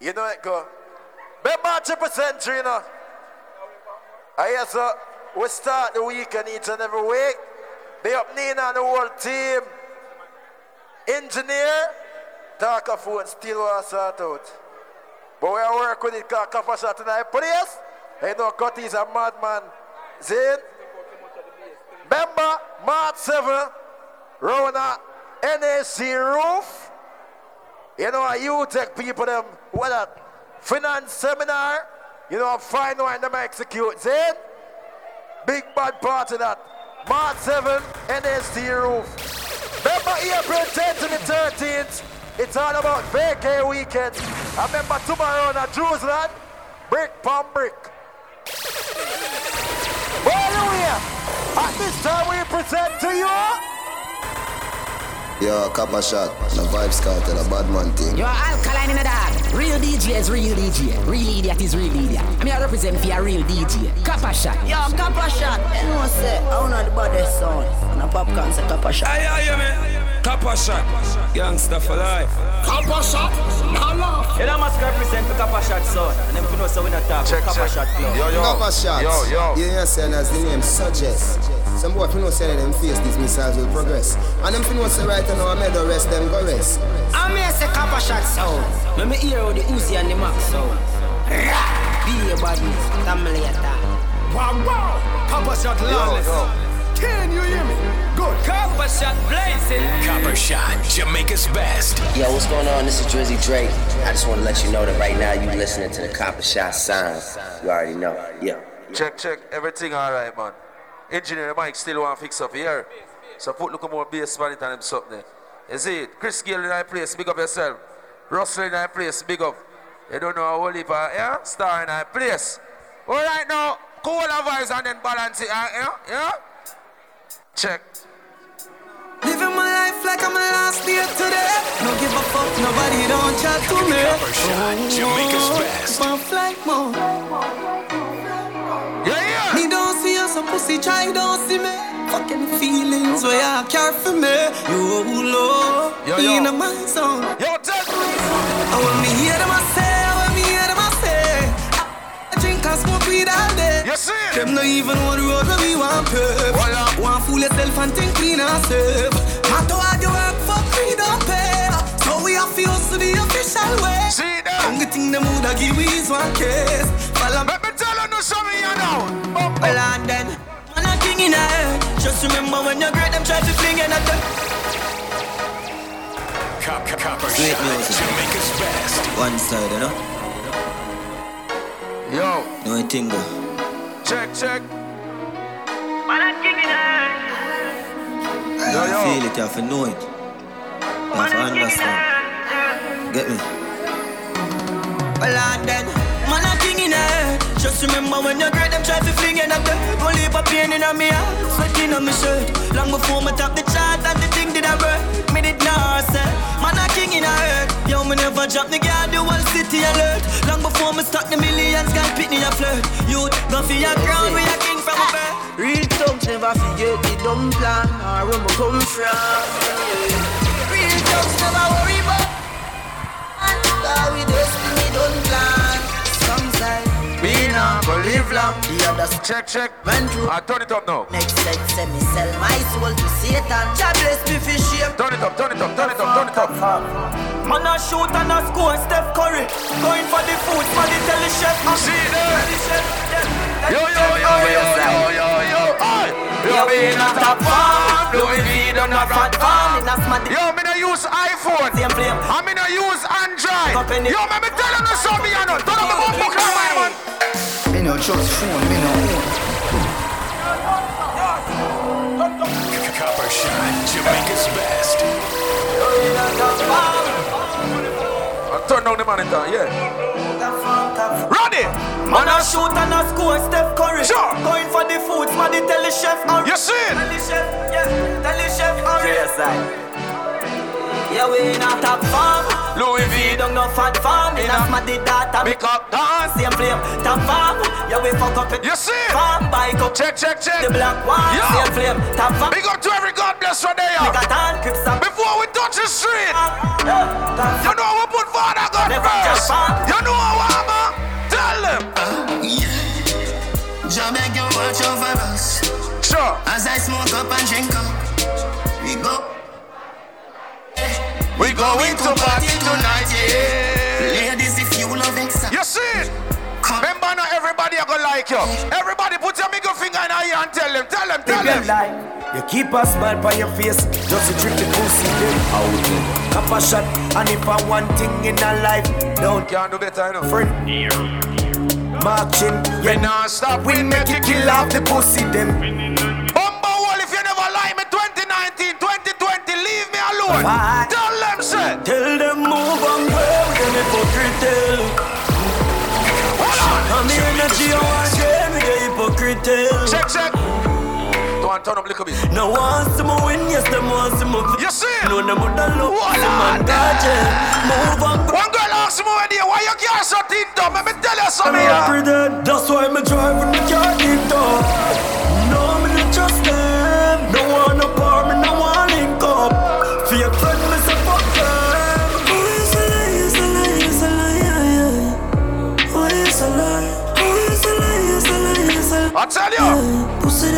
You know it go. Triple century, you know. Ah, I hear so we start the weekend each and every week. Be up Nina and the whole team. Engineer, talk of phone, still to sort out. But we are work with it because tonight. Please, you know, Cutty is a madman. Zin. Remember, March 7, Rona NAC roof. You know, you take people them, what a finance seminar. You know, find out them execute. Zin. Big bad part of that. March 7, NSC roof. Remember April 10th to the 13th. It's all about vacay weekend. I remember tomorrow in Jerusalem, brick palm brick. Hallelujah! At this time we present to you. Yo, Copper Shot, the Vybz Kartel, a bad man thing. Yo, alkaline in the dog. Real DJ is real DJ. Real idiot is real idiot. I mean, I represent for a real DJ. Copper Shot. Yo, Copper Shot. You know, say, I want the baddest sound. And a popcorn say Copper Shot. Aye, aye, man. Copper Shot. Gangsta for life. Copper Shot. Now laugh. You know, must represent for Copper Shot, son. And them you know, so we not talk Check, Copper check. Shot. Yo, yo. Copper Shot. Yo, yo. You know, saying as the name suggests. Some boy, if you know, say that them face these missiles will progress. And them, if you know, say right now, I'm the rest, them go rest. I'm here say Copper Shot sound. Let me hear how the Uzi and the Max sound. Rah! Be a body. Family attack. Wow, wow. Copper Shot lawless. Can you hear me? Good. Copper Shot blazing. Copper Shot, Jamaica's best. Yo, what's going on? This is Drizzy Drake. I just want to let you know that right now you listening to the Copper Shot sounds. You already know. Yeah. Check, check. Everything all right, man. Engineer Mike still want to fix up here. So put look more bass on it and him something there. You see it? Chris Gill in that place, big up yourself. Russell in that place, big up. You don't know how Holy yeah? Star in that place. All right now, cool our voice and then balance it, uh, yeah? Yeah? Check. Living my life like I'm a last day today. No give a fuck, nobody don't chat to me. Copper Shot, Jamaica's best. My flight mode. Some pussy try don't see me. Fucking feelings where you care for me. You low, Yo, yo. in my zone. Yo, tell And when me hear them I say, when me hear them I say, I drink and smoke weed all day. You see? Them no even want the road where we want pave. Voila. Want fool yourself and think clean and safe. Matter how you work for free don't pay. So we have to the official way. See that? Only thing them woulda give we is one case. Follow me, Let me tell you no something you know. Oh, oh. well and then. Man a king in a head. Just remember when you're great, them try to fling in at them. Cop, cop, Copper Sweet Shot, music. Jamaica's best. One side, you know? Yo, No thing go. Uh, check, check. Man a king You Yo, yo. feel it, you have to know it. You have to understand. Get me? Well and then. Man a king in a head. Just remember when you're great, them try to fling in at them. Only a pain in a me heart, sweating on me shirt. Long before me top the chart and the thing did I work. Me did not say. Man a king in a head. Yo, me never drop the guard, the whole city alert. Long before me start the millions, girl pit me a flirt. Youth, go for your crown, we a king from a birth. Real thugs never forget the dumb plan or where we come from. Real thugs never worry about. We destiny don't plan. Some side, we not go live long. The others Check, check. went through. Ah, I turn it up now. Next set, say me sell my soul to Satan. God bless me for shame. Turn it up, turn it up, turn it up, turn it up. Man a shoot and a score, Steph Curry. Going for the food, for the tell the chef. I'm See tell there. Yo, the yo, chef, yo, oh, yo, yes, yo, I- yo, yo. Aye. Yo, Yo, me we in not a a top farm. Louis V done a fat farm. In a smarty- Yo, me no use iPhone. Same flame. I me no use Android. Up in it. Yo, me me tell you no something, you know. Turn up the bumper car, my man. Me no trust phone, me no own. Copper Shot, Jamaica's best. I turn down the monitor, yeah. Ready? Man a shoot and a score, Steph Curry. Sure. Going for the food, smarty tell the chef. I'm You see Tell the chef, yeah. Tell the chef, I'm Yes, I. Yeah, we in a top farm. Louis V don't know fat farm. In a smarty data. Pick up dance. Same flame, top farm. Yeah, we fuck up it. You see it? Farm, bike up. Check, check, check. The black one, Yo. same flame, top farm. Big up to every God bless right there. Make a tan, crips up. Before we touch the street, you Top know we put Father God Never first. Tell them. Uh, yeah. Jah beg you watch over us. Sure. As I smoke up and drink up, we go. We, we going to party tonight, yeah. Ladies, if you love extra. You see it. Come. Remember, not everybody are gonna like you. Everybody, put your middle finger in your and tell them, tell them, tell them. Like, you keep a smile by your face, just to trick the pussy. I Out. Copper shot, and if I want thing in a life, don't Can't do better, you know. friend. Marching, We yeah, not stop, we make it kill off the pussy them. Bumbo wall, if you never lie me 2019, 2020, leave me alone. Why? Tell them, say. Tell them move on, girl, them hypocrite. Hold on. And the energy I want them, the hypocrite tell. Check, check. Don't turn up a little bit. No one see me win, yes, them want see me You see? No, them would not look Hold see on. man dodge Move on, girl. One girl asked me where why you can't shut it down. Let me tell you something. I'm something. a pretend, that's why me drive when me can't deep down. No, me not trust them. No one up or me no one link up. Fake friend, me say fuck them. Oh, it's a lie, it's a lie, it's a lie, yeah, yeah. Oh, it's a lie. Oh, it's a lie, it's a lie, it's a lie. I tell you. Pussy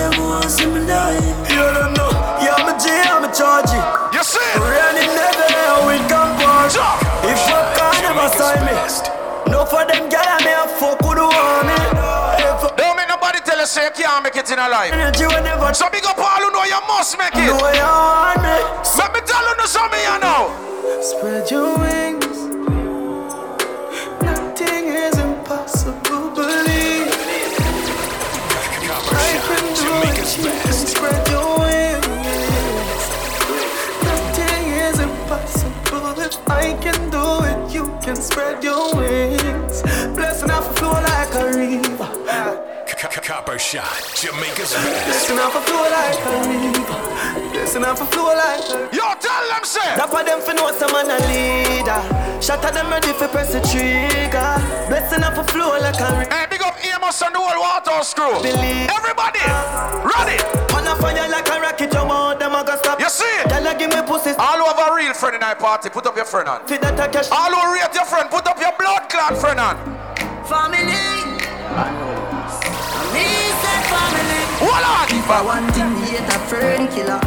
them want see me die. You don't know, yeah, I'm a G, I'm a charge. You see? Running never there with gun If fuck can't never sign me. No for them gal I may have fuck with the me. Don't make nobody tell say you can't make it in a life. energy will never So big up all who know you must make it. know you want me. Let me tell you something you know. Spread your wings. Spread your wings. Blessing off a flow like a river. Copper Shot, Jamaica's best. Blessing off a flow like a river. Blessing off a flow like a river. Yo, tell them say. That for them for know some man a leader. Shot at them ready for press the trigger. Blessing off a flow like a river. Hey, big up Amos and the whole water screw. Believe. Everybody, ready? A fire like a rocket, you want them a go stop. You see it? Tell her give me pussy. All over real friend in our party, put up your friend on. Fit that a cash. All who rate your friend, put up your blood clot friend on. Family. Me say family. Hold on. If I want to me hate a friend killer.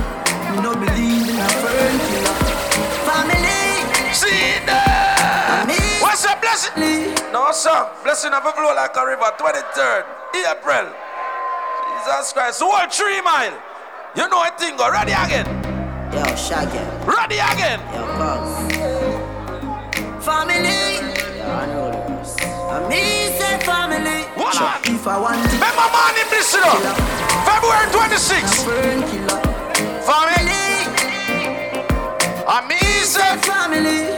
Me no believe in a friend killer. Family. See there. Me What's your blessing? No, sir. Blessing of a flow like a river, 23rd April. Jesus Christ. The Whole three mile. You know a thing, go ready again. Yo, Shaggy. Ready again. Yo, cuz. Family. And me say family. Hold on. If I want to Remember morning this you know. February 26th. Family. And me say family.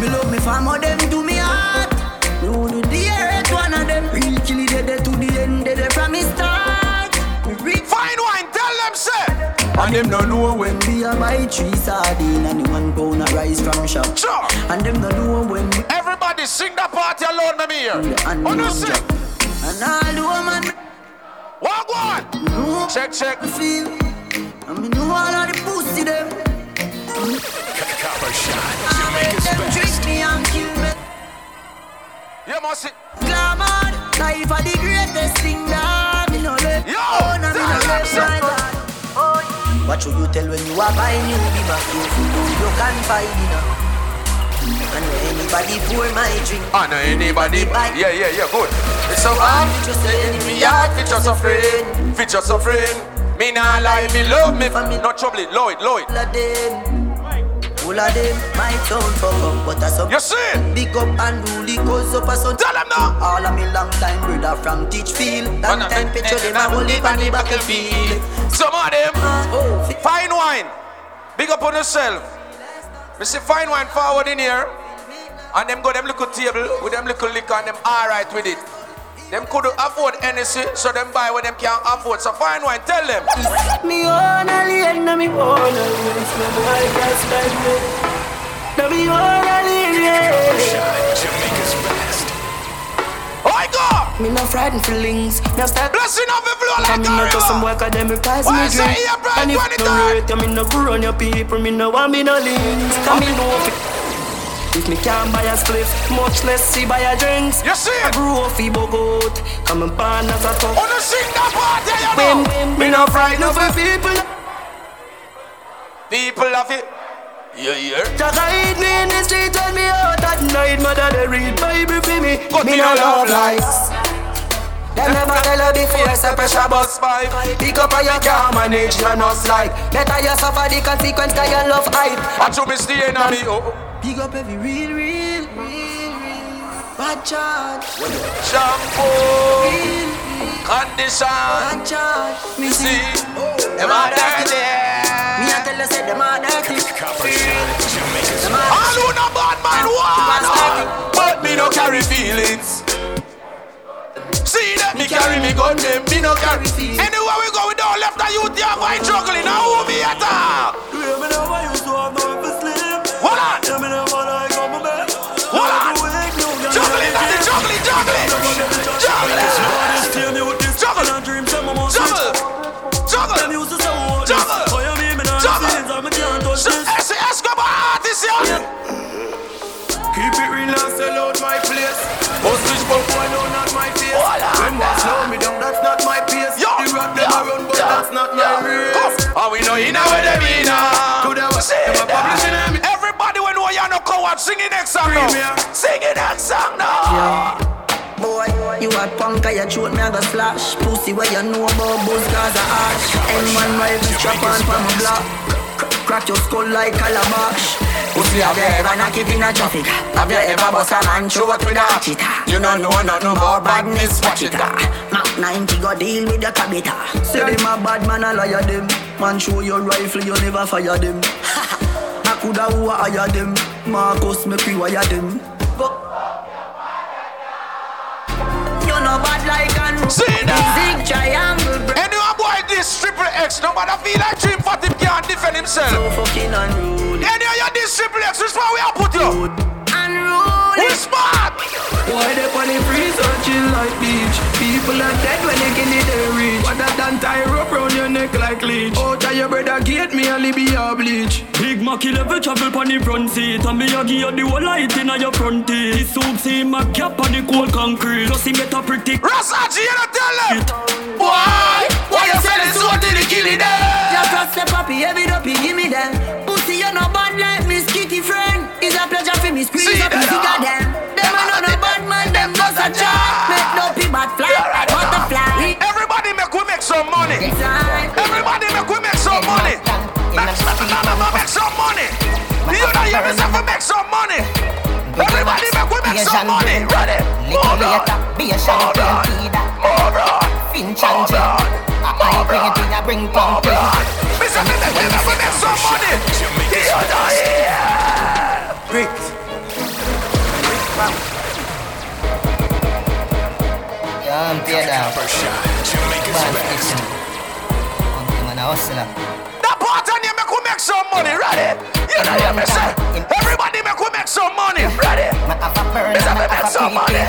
Me love me family, oh, And them no know when we a buy three sardine and the one pound a rice from shop. Sure. And them no know when we Everybody sing the party alone, me here. and On the oh, the sing. And all the woman Walk one. know Check, check. me feel. And me know all of the pussy them. Copper Shot, I Jamaica's them best. trick me and kill me. You must see. Glamour, life are the greatest thing that me know. Yo, What should you tell when you are buying new be my food? You can find it now. And when anybody pour my drink, I know anybody. Yeah, yeah, yeah, good. It's so hard. fit just say enemy, Me heart fit just a friend. Fit just a friend. Me nah lie, me love me. No trouble, Lloyd, Lloyd. all All of them, my town fuck up, but I some You see it? big up and rule the cause up a son. Tell them now. All of me long time brother from Teachfield. Long time picture them a whole live on the battlefield. Some of them. Oh, fi- Fine wine. Big up on yourself. Me see fine wine forward in here. And them go them little table with them little liquor and them alright with it. Them could afford anything, so them buy what them can afford. So fine wine, tell them. Me wanna lane, me wanna lane Slow my gas like me Na me wanna lane, yeah Jamaica's best. I go. Me no frightened feelings Me a start Blessing of the flow like Come in a not to some river. boy cause them replies me say drink April And if 23rd? no rate you me no go run your people Me no want me no links Come me know fi If me can't buy a spliff, much less see buy a drinks. You see I grew up fi bogot, come and pan as a top. Oh, on the sing that part, yeah, you know. win, me no frightened for people. People love it. You hear? Just hide me in the street, tell me out at night. Mother they read Bible for me. But me me no no love lies. Them never tell her before, say pressure bus five. Pick up on your car, manage your no slide. Better you suffer the consequence, cause you love hype. I should be staying on me. Oh, Pick up every real, real, real, real bad charge. shampoo, Real, condition. bad charge. Me See, see, oh. them are dirty. me I tell you, say them are dirty. Copper shot, Jamaica's Them are All who no bad man want, but me no carry feelings. See that me carry me gun, them me no carry feelings. Anywhere we go, we don't left the youth here fight juggling. Now who be at all? Yeah, me never used to have no for sleep. Hold on, hold. Juggling, juggling, juggling, juggling. Juggle. and dreams, I'm a Juggle, juggle. used to say all this. Juggle. You mean me not Juggle. scenes, I'm a can't touch So, this. say Escobar artist, yeah. Keep it real and sell out my place. Most rich but boy know not my face. When boss slow me down, that's not my pace. Yo, The rap them yo, around, but that's not my race. And we know you know they be now. To the them publishing coward, sing the next song now. Premier. Sing the next song now. Boy, you a punk, I throat me I go slash. Pussy where you know about buzz cause I ash. N1 rifle strap on from a block. Crack your skull like calabash Pussy have you ever knock it in a traffic Have you ever bust a man throat with a hatchet You don't know nothing about badness, watch it. Mac 90 go deal with the cabita Say them a bad man, I liar them. Man show your rifle, you never fire them. I coulda who a hire them Marcus make we wire them Go you know bad like an See that? Zig triangle Anyone boy this triple X, nobody feel like Dream for him can't defend himself. So fucking unruly Any of you this triple X, which one we are put you? Unruly We smart. Why they on the free searching like beach? People are dead when they get it they reach. What than tie rope round your neck like leech. Out of your brother gate me only be a bleach. Big Mac 11 travel pon the front seat. And me a give you the whole light in your front teeth. The soup see my gap on the cold concrete. Plus he get a pretty Rasachi, you know tell them. Why? Why you selling so to the killing them? Just trust the puppy, every dopey, give me them. Pussy you no bad like Miss Kitty friend. It's a pleasure for me squeeze See up that the figure ah. them a chat Make dopey bad fly butterfly Everybody make we make some money. Everybody make we make some money. Make, some money. You know you yourself to make some money. Everybody make we make some money. Ready? More blood. Be a More blood. More blood. Finch More blood. I bring it in, I bring blood. Me say make we make some money. You know yeah. Bricks. A hustler. That part on you make we make some money. Ready? You know you me say. Everybody make we make some money. Ready? Me have a burn, Me say me make some money.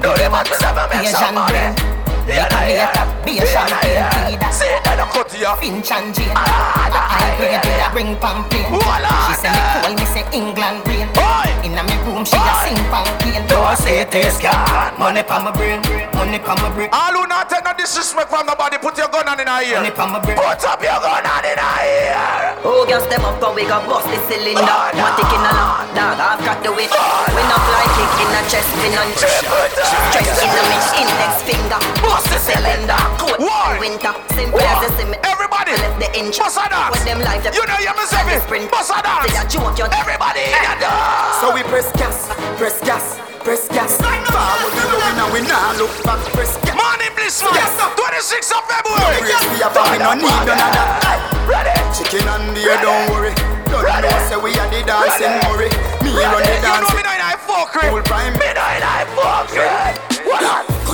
Do the man, me say me make some money. You know yeah. Be a know champion, yeah. that. I cut you. Finch and Jane. Ah, I bring it. I bring pamphlet. She say me cool, me say England. Oi. Inna me room, she a sing pamphlet. Don't say it is gone. Money pa my brain, money pa my brain, All who not take no disrespect from nobody, put your gun on in our ear. money pa my brain. Put up your gun on in our ear. Oh, girl, step up, but we got bust the cylinder. Oh, no. Matic in a long dog, I've got the whip. We not fly kick in a chest, we non Stress in the mid index finger. Bust the cylinder. Cold Why? winter, simple as the cement. Everybody, Left the inch. bust a dance. With them life, You know you me say me. sprint. Bust a dance. Say a joke, you Everybody in the dance. So we press gas, press gas, press gas. Forward we going and we nah look back. Press gas. Morning bliss man. Yes, sir. 26th of February. Praise we have, and we no need none of that. Ready? Chicken and beer, don't worry. Don't know say we are the dancing Murray. Me run the You know dance. me know in I fuckery. Full prime. Me know in I fuckery. What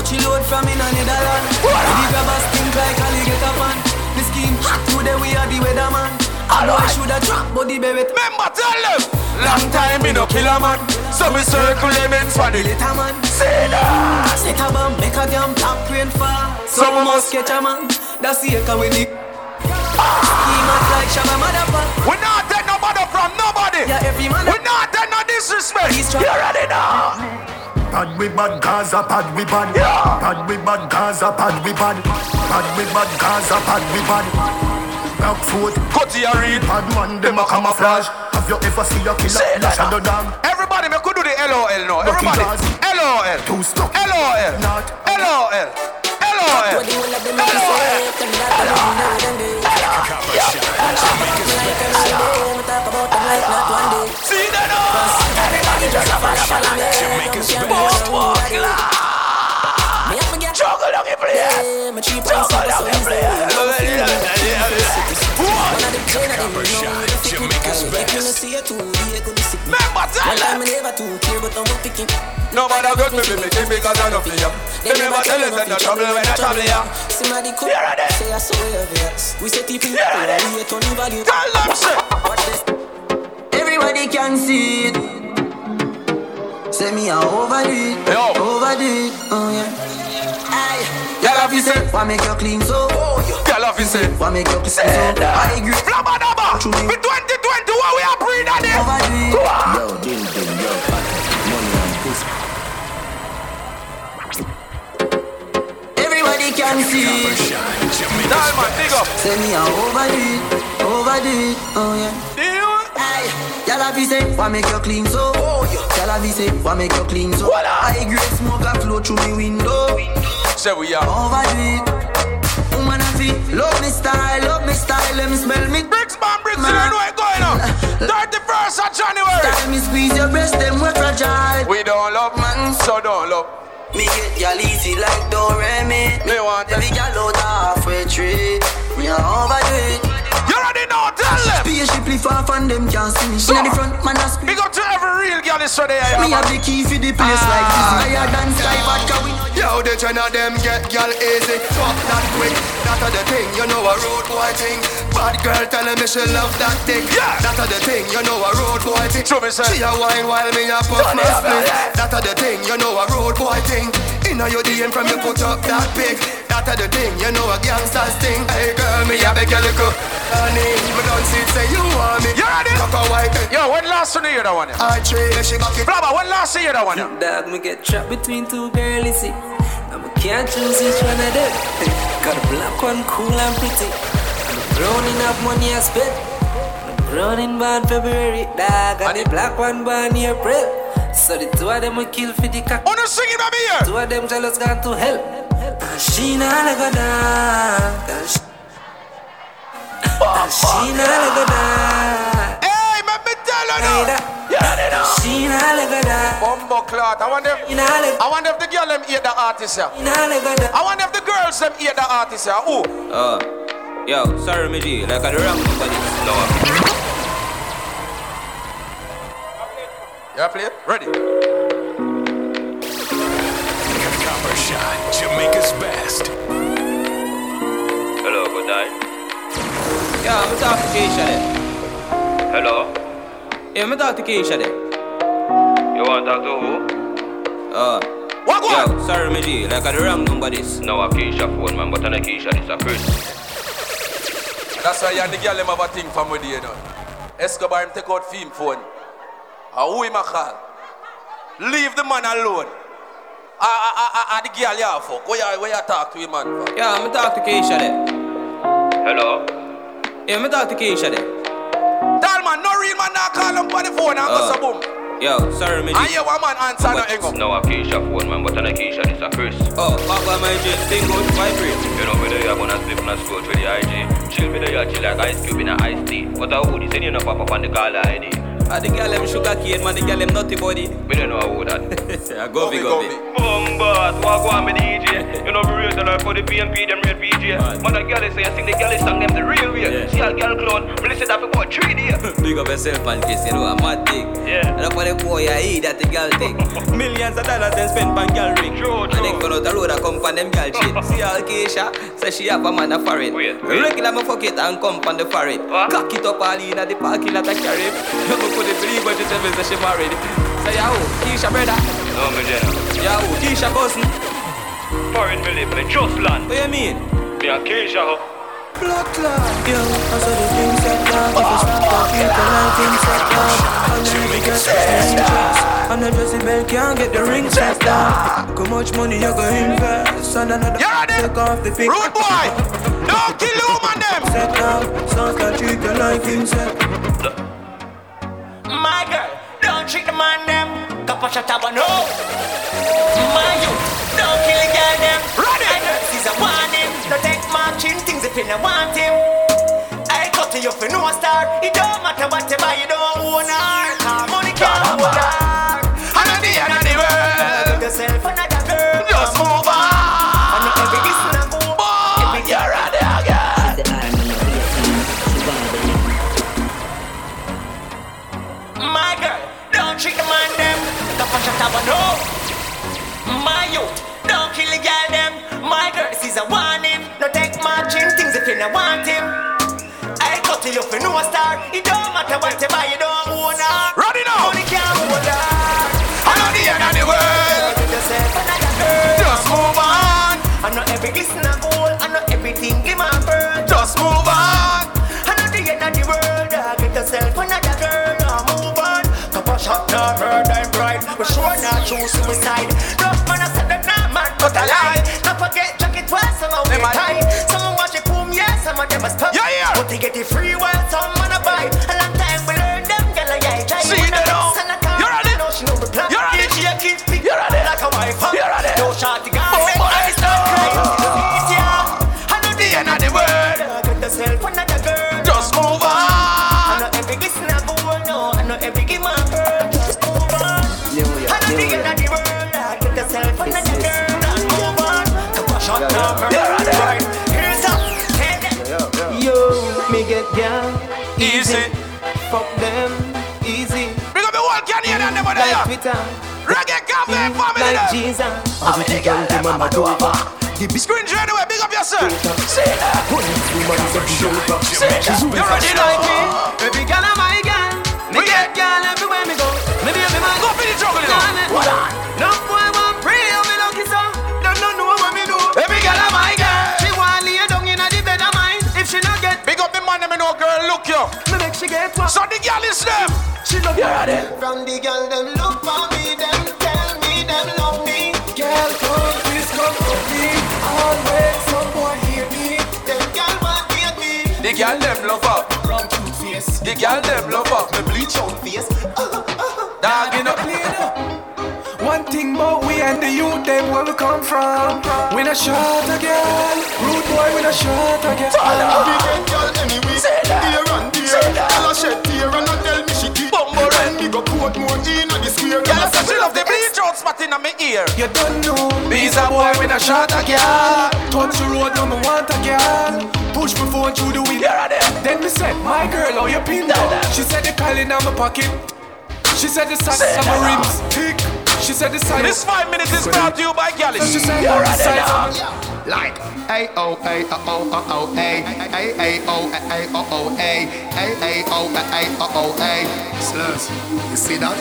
Coachy load from in a Netherlands. The grabbers stink like alligator pan. The scheme hot today we are the weatherman. I know I shoulda drop body baby. Remember, tell them. Long time me no kill a man. So me circle them in for the Later man. Say that. Set a bomb, make a damn black rain fall. Some must catch a man. That's the echo with the Scheme act like Shabba motherfucker. We not take no bother from nobody. Yeah, every man. We not take no disrespect. You already know. Bad we bad Gaza, bad we bad. Bad we bad Gaza, bad we bad. Bad we bad Gaza, bad we bad. Back foot, cut your read. Bad man, them a camouflage. Have you ever seen a killer in a shadow dog? Everybody, me could do the LOL now. Everybody, LOL. Too stuck. LOL. Not. LOL. LOL. See that? Jamaica's best. Juggle on the place. Juggle on the place. Copper shot. Jamaica's best. Remember that. Nobody got me, me, me, because I don't feel you. They never tell us that the trouble when I trouble you. Somebody could Here it is. say I saw your vex. We say people Here it is. we hate on the value. Tell them, shit. Everybody can see it. Say me I overdo it, Yo. overdo it. Oh yeah. Y'all have you say. Why make you clean so? Girl have you say. Why make you clean so? I agree. Flabba dabba. We 2020, what we are. Overdo it. Yo, din din, yo, money and pussy. Everybody can see Copper it. shot. Jamaica's Dalman, big up. Say me I overdo it, overdo it. Oh yeah. Deal. Aye. Y'all have you say, why make you clean so? Y'all have you say, why make you clean so? I grade smoke a flow through me window. Say we are. Overdo it. Woman I feel, love me style, love me style, let me smell me. Bricks man, bricks, you know what's going on. 31st of January. Style me squeeze your breast, them we fragile. We don't love man, so don't love. Me get y'all easy like Doremi. Me want Every girl out halfway tree. Me a overdo it. Them. Spaceship lift off and them can't see me. So- Inna the front, man a scream. Big up to every real girl is ready. Me have the key for the place like this. Ah. Higher than sky vodka. We know Yo, the trend of them get girl easy Fuck that quick, that a the thing You know a road boy thing Bad girl telling me she love that dick Yeah. That a the thing, you know a road boy thing Show me, sir. She a wine while me a puff my it split yeah. That a the thing, you know a road boy thing Inna your DM from you put up that pic That a the thing, you know a gangster's thing Hey girl, me a beg you look up Honey, me don't see it, say you want me You ready? Cock a white Yo, when last time you hear that one? yeah? I trade, she back it Flabba, when last time you hear that one? yeah? Dog, me get trapped between two girlies. see. And me can't choose which one of them. Got a black one cool and pretty. And the brown enough money I spent. The brown in born February, dog. And the black one born April. So the two of them will kill for the cock. Oh, no singing, baby, here. Two of them jealous gone to hell. And she not let go down. And she, and she not let go down. Hey, let me tell you Hey, now. that- You already know. She not let go down. Bumbo clot. I wonder She if, I wonder if the girl them hear the artist here. she not let go down. I wonder if the girls them hear the artist here. Who? Oh, yo, sorry, me G. Like I the wrong number this. No. You play it? Ready? Copper shot. Jamaica's best. Hello, good night. Yeah, I'm talk to Keisha there. Hello? Yeah, I'm talk to Keisha there. You want to talk to who? Uh, What yo, sorry, me G. Like I the wrong number this. No, a Keisha phone, man, but I'm a Keisha, this a Chris. That's why you and the girl them have a thing from with you, you know. Escobar him take out film phone. And who him a call? Leave the man alone. Ah, ah, ah, ah, ah, the girl you fuck. Where you, where you talk to him, man? for? Yeah, I'm talk to Keisha there. Hello? Yeah, I'm talk to Keisha there. Tell man, no real man now call him on the phone and go Uh. so boom. Yo, sorry, me G. And you one man answer no hang up. No, a Keisha phone, man, but I'm a Keisha, this a Chris. Oh, Papa, my G, thing goes vibrate. You know, me there, I'm gonna slip and scroll through the IG. Chill me there, chill like ice cube in a iced tea. But I would, send you no pop up on the caller ID. Ah, the girl them sugar cane, man, the girl them nutty body. We don't know how that. I go big, go big. Bombard, walk on me DJ. You know, me real tell her for the BNP, them real PJ. Man, the girl is say, I sing the girl is song them the real way. See a girl clone, me listen that for about three days. Big up yourself and kiss, you know, a mad thing. Yeah. And for the boy, I eat that the girl thing. Millions of dollars then spend on girl ring. True, true. And then come out the road and come from them girl shit. See all Keisha, say she have a man a foreign. Wait, wait. Regular me fuck it and come from the foreign. Cock it up all in at the parking lot of carry. You couldn't believe what you tell me, say she married. Say, yo, Keisha brother. No, me Jenna. Yo, Keisha cousin. Foreign me live, me just land. What you mean? Me and Keisha, ho. blood clot. Yo, I saw the things that dog. If you stop talking, the light inside dog. And then we can't touch me interest. And the Jesse Bell can't get the ring set down. How much money you gonna invest? And another take off the fix. Rude boy, don't kill you man them. Set down, sounds like treat you like insect. My girl, don't treat the man them. Copper shot up no. My youth, don't kill the girl them. Ready? I know she's a warning. Don't take marching things if you don't want him. I cut you for no star. It don't matter what you buy, you don't own her. Money can't hold her. Copper shot up no. My youth, don't kill the girl them. My girl, she's a warning. Don't take marching things if you don't want him. I cut you for no star. It don't matter what you buy, you don't own her. Ready now. Money can't hold her. I know the end of the world. Get yourself another girl. Just move on. I know every glisten a gold. I know everything glimmer and pearl. Just move on. I know the end of the world. Get yourself another girl. Now move on. Copper shot now murder suicide. No man I said that not but a lie. Not forget jacket well some of them tight. Some watch it boom yeah. Some of them a stop. Yeah, yeah. But they get it free well. Some them over Like there. Twitter. Reggae cafe family Like. Jesus. I'm the girl to mama do over. Screen anyway, big up yourself. Say that. You ready like me. Every gal am my gal. Me get gal everywhere me go. Me be every man. Go for the jungle, you know. Hold on. No boy want pray, oh me lucky so. Don't know know what me do. Every girl a my girl. She want lay down inna the bed of mine. If she not get, Big up the man, them know girl, look you. Me make she get what. So the girl is them. She love You ready? From the girl them look for me, them tell me them love me. Girl come please come for me. Always some boy hear me. Them girl want hear me. The girl them love up. From cute face. The girl them love up. Me bleach out face. Uh, uh, uh. Dog in up. One thing about we and the youth them where we come from. We not shot again. Rude boy, we not shot again. Every get girl anyway. Here and there. Girl a shed tear and a tell me she did. Bumble When me go put more in the square. Girl I say she love the bleach out spot in my ear. You don't know. Be's a boy with a shot a girl. Touch the road, now me want a girl. Push me phone through the window. Then me said, my girl, how you pin down? She said the calling in my pocket. She said the size of my rims thick. She said the size. This five minutes is brought to you by Galley. She said the ready size now? of Like A O A O O O A A A O A A O O A A A O A A O O A Slurs, you see that?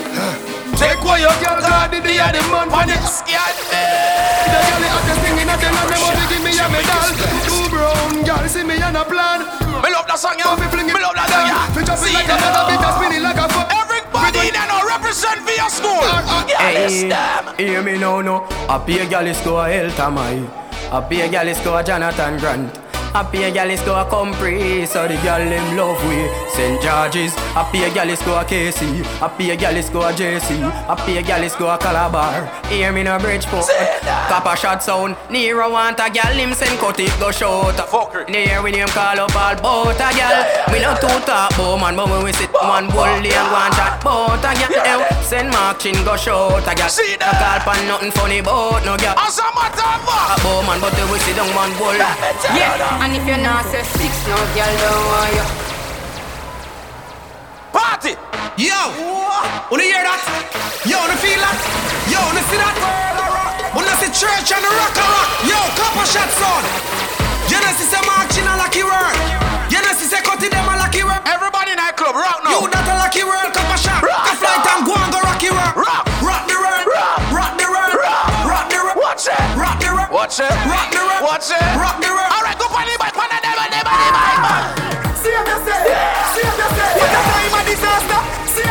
Take what you got, God, the day of the month when it's scared. The girl the hottest thing in the den and them only give me a medal. Two brown girl see me on a plan. Me love that song, yeah. me fling it Me love that song, yeah. Me See like a that? feather, beat a spinning like a foot. Everybody there now represent for your school. Them. hear me now, no. A pay gal is go a El Tamai. A pay gal is a Jonathan Grant. A pay gal is go a Compre, so the gal them love we. St. George's. happy A pay gal is go a KC. A pay gal is go a JC. A pay gal is go a Calabar. Hear me no Bridgeport. Copper shot sound. Nero want a gal, him send cut it go short. Fucker. Near with him call up all bout a gal. Me no too talk bout man, but when we sit one bully and one chat bout a gal. Eh, Send Mark Chin go short a gal. See No call pan nothing funny bout no gal. As a matter of A fact, bow man, but we sit down one bull. Yeah, and if you're not say six, no girl don't want you. party. Yo, wanna hear that? Yo, wanna feel that? Yo, wanna see that? Wanna see church and the rock and rock? Yo, copper shot son. You know see say marching a lucky word. You know see say cutting them a lucky word. Everybody in that club, rock now. You not a lucky word, copper shot. Rock. A flight and go and go rocky word. Rock. rock the word. Rock. rock the word. Rock. rock the word. Watch it. rock the word. Watch it. rock the word. Watch it. rock the word. See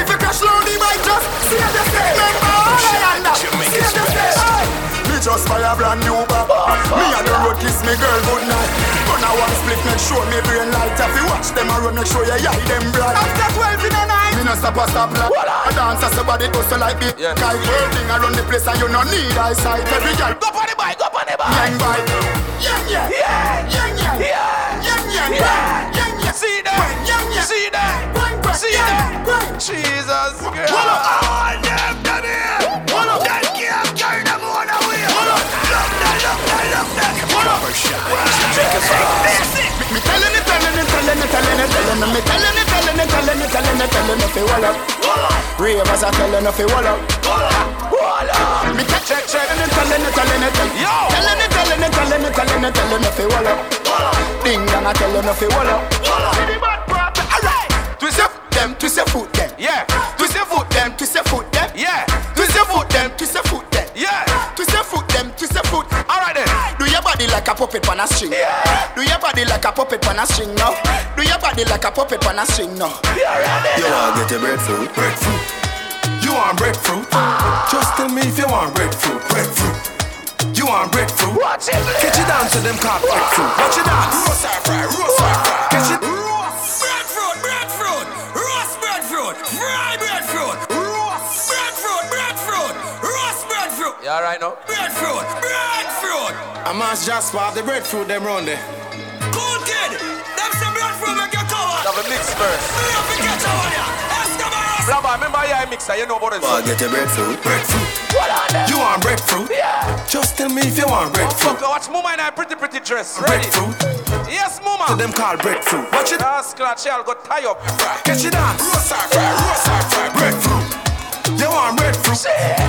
If you crash lonely, might just all I just buy a brand new. Me the road kiss me girl good night. Gonna one split, make sure me brain light. If you watch them make sure you them bright. In me no stop stop. I dance somebody like around the place and you no need eyesight. Every girl go go yeah, yeah, yeah. See that, see that. See them. Jesus Christ. One of all them down here. One of them can't carry them on away. One of them. Look there, look there, look there. One of them. Me telling it, telling it, telling it, telling it, telling it. Me telling it, telling it, telling it, telling it, telling it. Fi wall up. Ravers are telling it fi wall up. Wall up. Me check, check, check. Telling it, telling it, telling it, telling it. Yo. Telling it, telling it, telling it, telling it, telling it. Fi wall up. Ding dong, I tell you no fi wall up. See the bad part. Alright. Twist up them, twist your foot them, yeah. Twist your foot them, twist your foot them, yeah. Twist your foot them, twist your foot them, yeah. Twist your foot them, twist your foot. Alright then. Do your body like a puppet on a string. Yeah. Do your body like a puppet on a string now. Do your body like a puppet on a string now. You wanna get your breadfruit? Breadfruit. You want breadfruit? Just tell me if you want breadfruit. Breadfruit. You want breadfruit? Watch it. Catch it down to them called breadfruit. Watch it down. Roast or fry, roast fry. Catch it. You alright now? Breadfruit, breadfruit. I must just pop the breadfruit them round there. Cool kid, them some breadfruit make you cover. Have a mix first. Me have to catch you on ya. Escobar. Blabba, remember your mixer, you know about it. Wanna get your breadfruit? Breadfruit. You want breadfruit? Yeah. Just tell me if you want breadfruit. Fuck, watch Muma in a pretty, pretty dress. Ready? Breadfruit. Yes, Muma. To them called breadfruit. Watch it. Last class, I'll go tie up. Catch it down. Roast or fry, roast or fry. Breadfruit. You want breadfruit?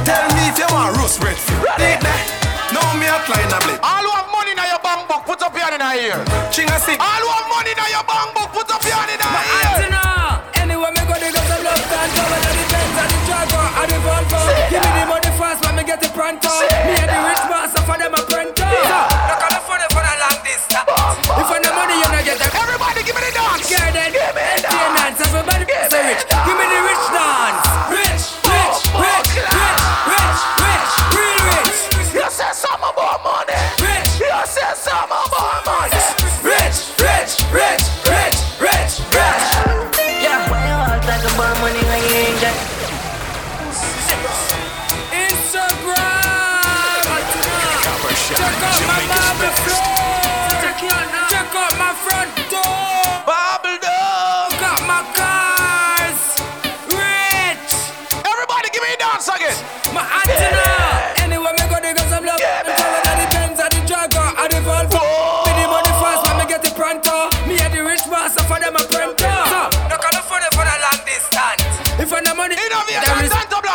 Tell me if you want roast breadfruit. Dig that. Now me a line a blade. All who have money in your bank book, put up your hand in here. Chinga sick. All who have money in your bank book, put up your hand in My here. antenna. Anyway, me go dig up some love and go and the Benz and the Jaguar and the Volvo. Give me the money fast when me get the pronto. Me and the rich master for them a pronto. Look on the phone for the long distance. If I no money, you no get them. Everybody give me the dance. Garden, maintenance,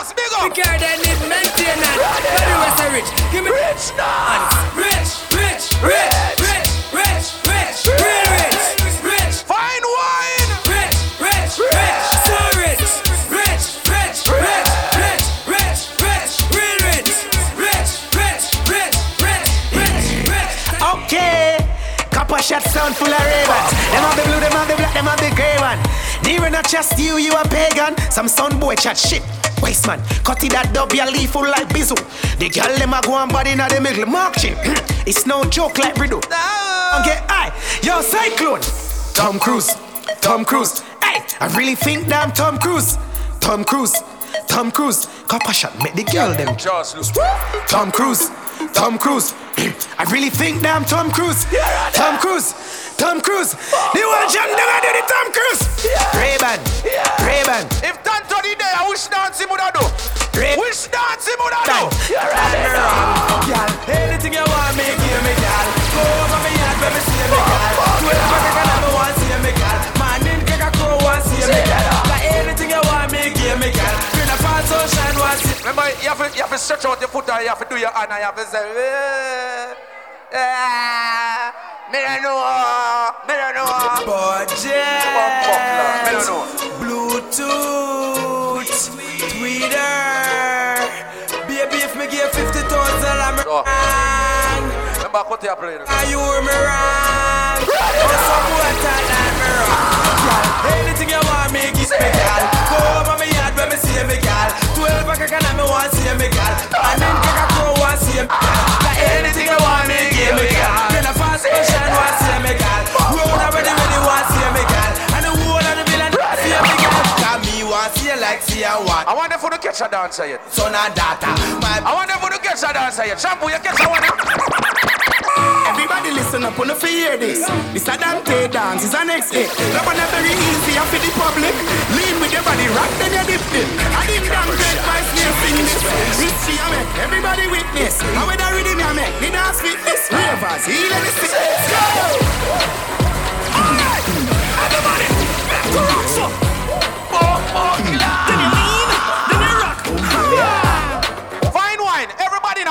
Blocks, big up. care they need maintenance. But the rest are rich. Give me Rich dance. rich, rich, rich, rich, rich, rich, real rich, rich, Fine wine. rich, rich, rich, so rich, rich, rich, rich, rich, rich, rich, real rich, rich, rich, rich, rich, rich, rich. Okay. Copper shot sound full of ravens. Them have the blue, them have the black, them have the grey one. Near not just you, you a pagan. Some sound boy chat shit. Waste man, cut it that dub, your leaf full like bizzle. The girl them a go and body in the middle, mark chin. it's no joke like riddle. Okay, aye, yo cyclone. Tom Cruise, Tom Cruise. Hey, I really think damn Tom Cruise. Tom Cruise, Tom Cruise. Copper shot, make the girl them. Just loose. Tom Cruise, Tom Cruise. I really think damn Tom Cruise. Tom Cruise, Tom Cruise. The one jam never do the Tom Cruise. Ray-Ban, Ray-Ban. If Tanto the day, I wish dance him would have do. Ray- Which dance him would have do. Girl, anything you want me, give me, girl. Go over me yard, let me see me, girl. Twelve pack of can want see me, girl. Man in kaka crow want see me, girl. Like anything you want me, give me, girl. Bring a fall sunshine want see. Remember, you have, to, you have to stretch out your foot and you have to do your hand and you have to say, eh, me don't know, me don't know. Budget. Me don't know. Bluetooth, Twitter. Baby, if me give 50,000, I'm Oh. wrong. Remember, cut your plane. Are you me wrong? Oh, some tell that wrong. Anything you want give me, girl. Go over me let me see me girl. Twelve a cock and me want see me girl. And then cock a crow want see me girl. Like anything I want me give me girl. Then a fast ocean want see me girl. Road already ready want see me girl. And the whole of the villain see me girl. Got me want see like see I want. I wonder if you catch a dancer yet. Son and daughter. My I wonder if you catch a dancer yet. Shampoo you catch a one. Everybody listen up, the hear this. This a Dante dance, it's an next hit. That a very easy, for the public. Lean with your body, rock then you dip it. I didn't damn great by snare sing this. Richie, I make everybody witness. How with the rhythm, I make the dance fitness. Ravers, heal and sick. Let's go! Alright! Everybody, back to rock, so. More, Then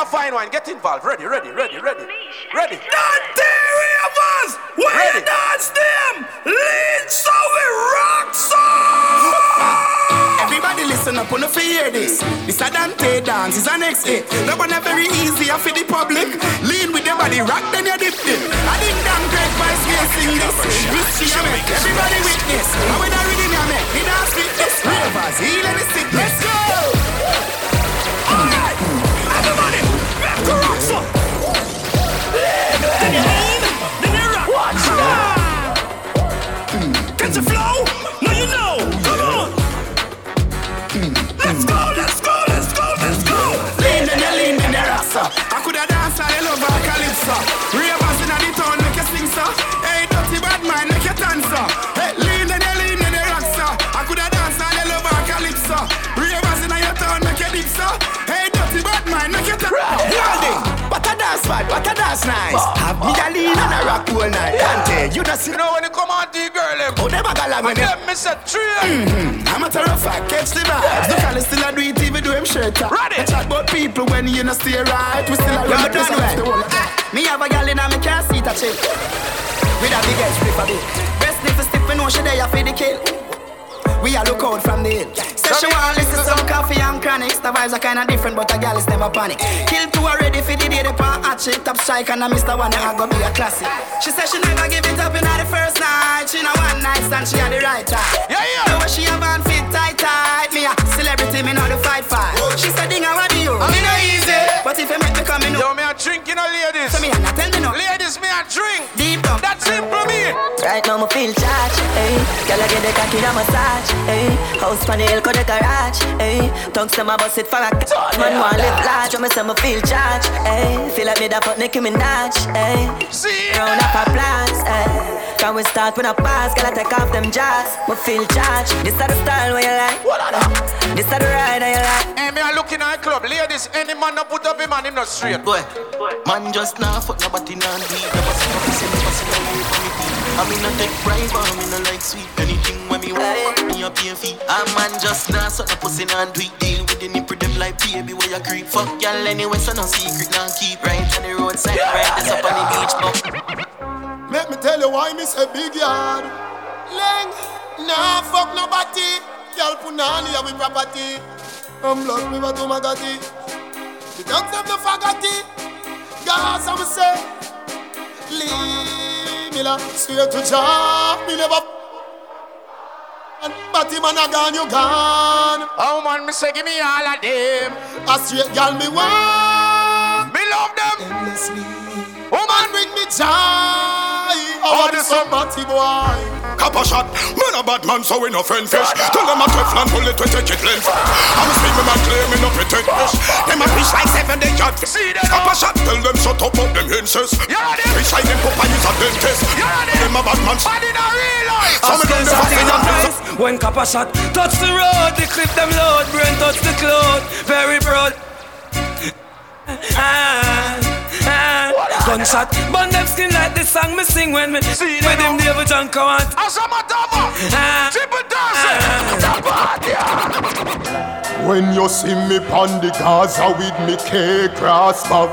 a fine wine. Get involved. Ready, ready, ready, ready. Ready. Dante Ravers, where Ready. you dance them? Lead so we rock so. Everybody listen up, on the hear this. This a Dante dance, it's a next hit. That one very easy, for the public. Lean with your body, rock then you dip it. I ding dong great voice, we sing this. Richie, I make everybody witness. And when I rhythm, I make the dance fitness. Ravers, heal and sick. Catch a flow? A vibe, what a dance nice. Have me a lean and a rock all night. Dante, you just You know when you come on to the girl, them. Oh, them a And with them. me say three. Mm-hmm. I'm a fact, catch the vibes. Look how they still a do it, even do him shirt. Ready. I chat about people when you know stay right. We still a run the wall. Me have a gal in a me can't see that chick. With a big head strip a bit. Breast sniff a stiff, we know she there for the kill. We a look out from the hill. Say she want listen to some coffee and chronics. The vibes are kinda different, but a gal is never panic. Kill two already for the day they pan hot chick. Top strike and a Mr. One I go be a classic. She said she never give it up in the first night. She know one night stand, she had the right time. Yeah, yeah. Know she a band fit tight tight. Me a celebrity, me know the fight fight. She said, Ding, what do you? I me mean, no easy. But if you make me come, me know. Yo, me a drink, you know, ladies. So me a not tell me no. Ladies, me a drink. Deep Right now, me feel charged, eh Girl, I get the cocky a massage, eh House pan the hill, the garage, eh Tongues them a bust it for a c- Man want live large, when me say me feel charged, eh Feel like me da fuck Nicki Minaj, eh Round up applause, eh Can we start with a pass, girl, I take off them jazz Me feel charged, this is the style where you like This is the ride that you like Hey, me a looking at the club. Ladies, any man that put up him man, him not straight. Boy, man just now fuck nobody nah do it. Never see nothing, say never see no way for me beat. I mean no take bribe, I mean no like sweet. Anything when me want, me a pay fee. A man just now suck no pussy nah do it. Deal with the nipple them like baby where you creep. Fuck y'all anyway, so no secret nah keep. Right on the roadside, right this up on the beach, no. Make me tell you why me say big yard. Leng, nah fuck nobody. Girl punani ya we property. I'm blood river to Magati. The dogs have the fagati. Gas I'm say. Leave la swear to Jah. Me never. But him and a gone, you gone. Oh man, me say give me all of them. A straight girl me want. Me love them. Endlessly. Woman bring me joy. Oh, this somebody boy. Copper shot, man a bad man, so we no friend fish. Tell them a Teflon bullet to take it length. I'm a see me man claim me no pretend fish. Them a fish like seven day yard. See that Copper shot, tell them shut up up them hinces. Fish like them Popeye is a dentist. Them a bad man. Bad in a real life. So me don't never see them Eyes When copper shot touch the road, the clip them load, brain touch the cloud, very broad. Ah. Gunshot, burn them skin like the song me sing when me See with them him David John come on. As a double. Ah. Triple dance. When you see me pon the Gaza with me K-Cross back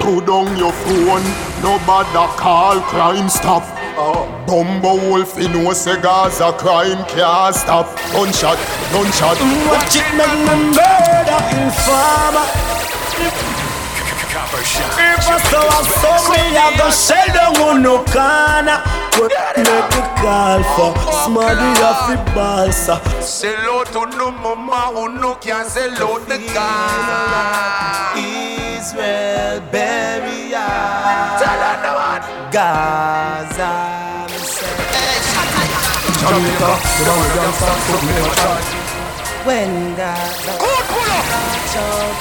Put down your phone, nobody call crime stop uh, Bumbo Wolf, you know say Gaza crime can't stop Gunshot, gunshot Watch it make me murder informer. Ipasto wasomi ya go shell wunu kana Make a call for smarty off the balsa Say out to no mama who can sell out the God. Israel baby, Gaza Jamaica, the one we When God, God, pull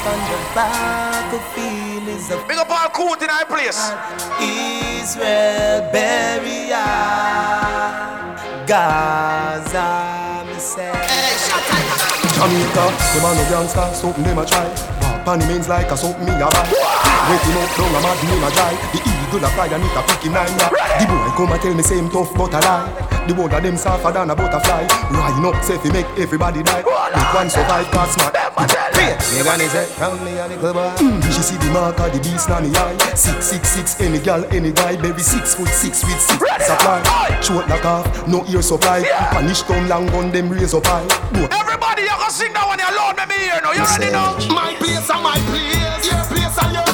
on the battlefield is a Big up all cool in our place. Israel burial. Gaza, me say. Jamaica, them a no gangster, something them a try. Walk on the mains like a something me a buy. Wake him up, down a mad name a dry. The eagle a and it a him nine. The boy come a tell me same tough but a lie. The one of them softer than a butterfly. Line up, say fi make everybody die. Make one survive, cause smart. Wait, Megan is it from me a little boy. Mm, she see the mark of the beast on the eye. Six, six, six, any gal, any guy, baby six foot six with six supply. Short like half, no ear supply. Punish down long gun, them raise up high. Boy, Everybody, you can sing that one alone, me me here now. You already know. My place and my place, your place and your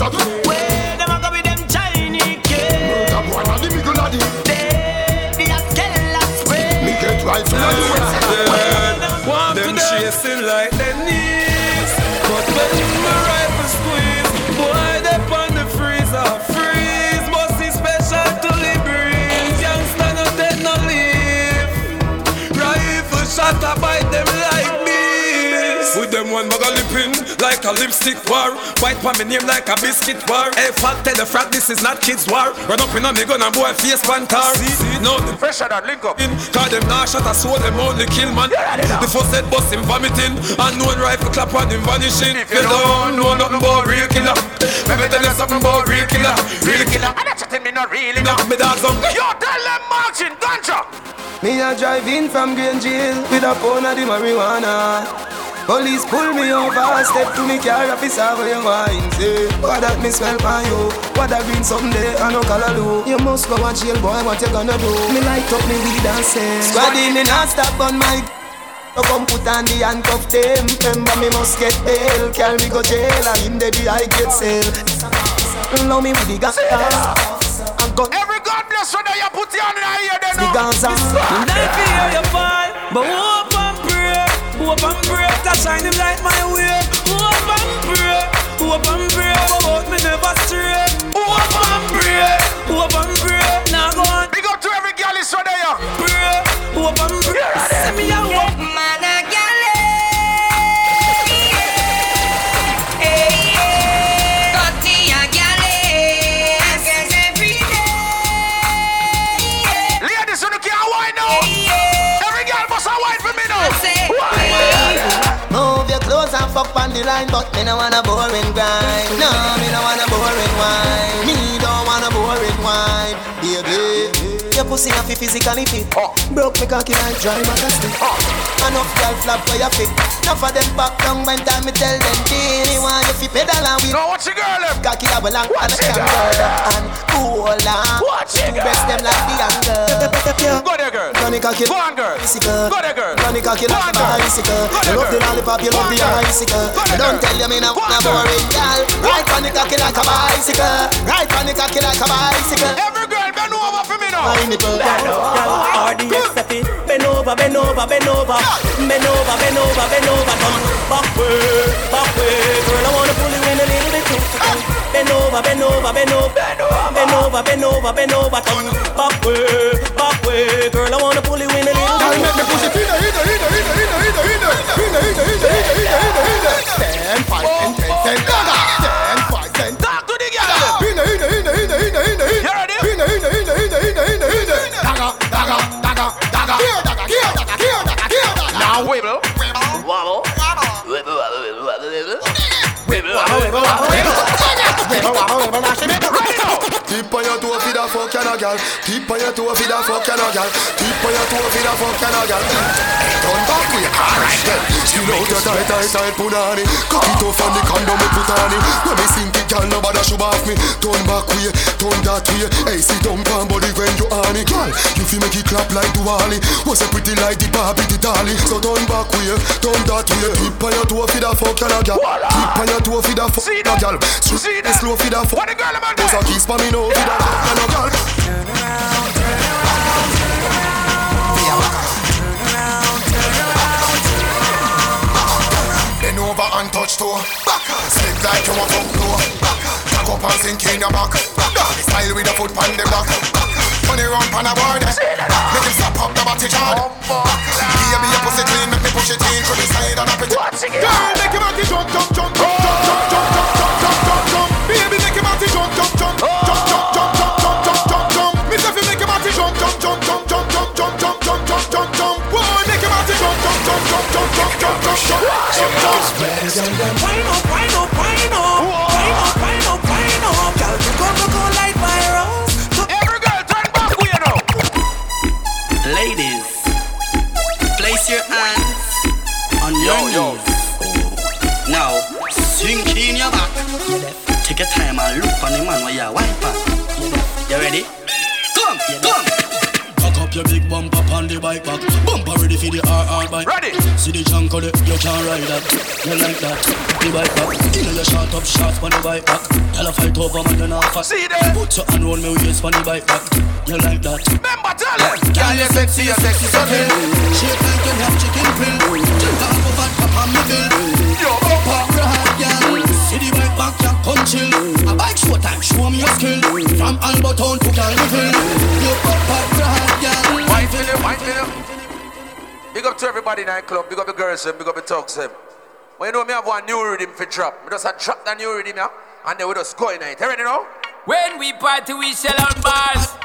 six months of Where them a go with them Chinese kids? Murder boy na the middle of the. They The a tell us where. Me get rifle and the west. Want them chasing like their knees? But when my rifle squeeze Boy, they on the freezer. Freeze, must be special to the breeze. Youngster no dead no leave. Rifle shot a bite them like bees With them one bag of lipping Like a lipstick war. White pan me name like a biscuit war. Hey fat tell the frat this is not kids war. Run up in a me gun and boy face pantar See, no the Fresher than link up. in. Cause them nah shot a soul, them only kill man. The first head bust him vomiting. And no rifle clap on him vanishing. If you don't know nothing about real killer. Let me tell you something about real killer. Real killer. And that's something me not really Knock me dogs on Yo, tell them marching, ganja. Me a drive in from Green Jail with a pound of the marijuana. Police pull me over, step to me car, officer for your wine. Say, what that me smell by you? What that green someday, I no color do. You must go and jail, boy, what you gonna do? Me light up me weed and say, Squad in me not stop on my. So come put on the handcuff them Remember me must get bail Carry me go jail And in the day I get sale Love me with the gas And gun Every God bless whether you put your hand in the ear, they The know. Gaza Life hear you fall, but hope and pray, hope and pray to shine him light my way. Hope and pray, hope and pray, but out me never stray. Hope and pray, hope and pray. Now go on, Big up to every girl is whether you. pray, hope and pray. Send me a hope. Man and on the line, but me no wanna boring grind. No, me no wanna boring wine. Pussy have to physically fit. Oh. Broke me cocky like dry magazine. Oh. Enough girl flap where you fit. Enough of them back down when time me tell them Genie want you fi pedal and with No, watch your girl them. Cocky a well and Watch and it, a camera and cool and Watch it, Two breast them like the angle. Go there, girl. Running cocky Go on, girl. bicycle. Go there, girl. Running cocky Go like on, a girl. bicycle. You love the lollipop, you love on, the icicle. Don't tell you me no Go on, no girl. boring girl. Right on the cocky like a bicycle. Right on the cocky like a bicycle. Bend over for me now. My nipple. RDS happy. Bend over, bend over, bend over. Bend over, bend over, bend over. Turn back way, back way. Girl, I wanna pull you in a little bit too. Bend over, bend over, bend over. Bend over, bend over, bend over. Turn back way, back way. Girl, I wanna pull you in a little bit make me push it in there, in there, in there, in there, in there, in there, in there, in there, in there, in there, in there, in there. Ten, five, ten, ten, ten, gaga. Ten, five, wibble. Wobble. Wibble, wobble, wibble, wibble. Wibble, wobble, wibble, it. Ready now. Tip on your toe for the fuck and a gal. Tip on your toe for the fuck and a gal. Tip on your toe for the fuck and a gal. Turn back way, alright then. Still out your tight, tight, tight punani. Cock it off on the condom me put on it. When me sink it, gal, nobody should off me. Turn back way, turn that way. Hey, sit down, pan body when you on it, girl. You feel make it clap like Duali. What's a pretty like the Barbie, the Dolly. So turn back way, turn that way. Keep on your toe for the fuck, girl, girl. Keep on your toe for the fuck, girl, girl. See that? Slow for the fuck. What a girl. Cause I kiss for me no, for the fuck, girl, girl. Turn around, turn around, turn around. Turn around, turn over and touch toe. Back, slip like you want to blow. Back up and sink in your back. Style with a foot on the block. Money run on a board. Make him stop up the body jar. Baby, your pussy clean, make me push it in through the side and up it. Girl, make him body jump, jump, jump, jump, jump, jump, jump, jump, jump, jump, jump, jump. Baby, make him body jump, jump, jump, jump, jump, jump, jump, jump, jump, jump, jump. Me say fi make him body jump, jump, jump, jump, jump, jump, jump, jump, jump, jump, jump, jump. Boy, make him body jump, jump, jump, jump, jump, jump, jump, jump, jump, jump, jump. Up, wine up, wine up, wine up, your knees. Now, sink in your back. Take your time and look on the man while you're wipe. You ready? Come, come. Cock up your big bumper on the bike back. Bumper ready for the RR bike. Ready. See the junk of it, you can't ride that. You like that. The bike back. You know you shot up shots on the bike back. Tell a fight over man, you not fast. See there. Put your hand round me waist on the bike back. You like that. Remember, tell them. Girl, you sexy, you sexy, so tell. Shape like you have chicken pill. Drink off of vodka on me bill. Yo, Pop your hand, girl. See the bike back, you come chill. A bike show time, show me your skill. From Albertown to Calvin. You pop up your hand, girl. Wine till you, wine till you. Big up to everybody in the club. Big up the girls, them. Big up the thugs, them. When you know me have one new rhythm for drop. We just a drop that new rhythm, yeah. And then we just go in it. Ready now? When we party, we shell on bars.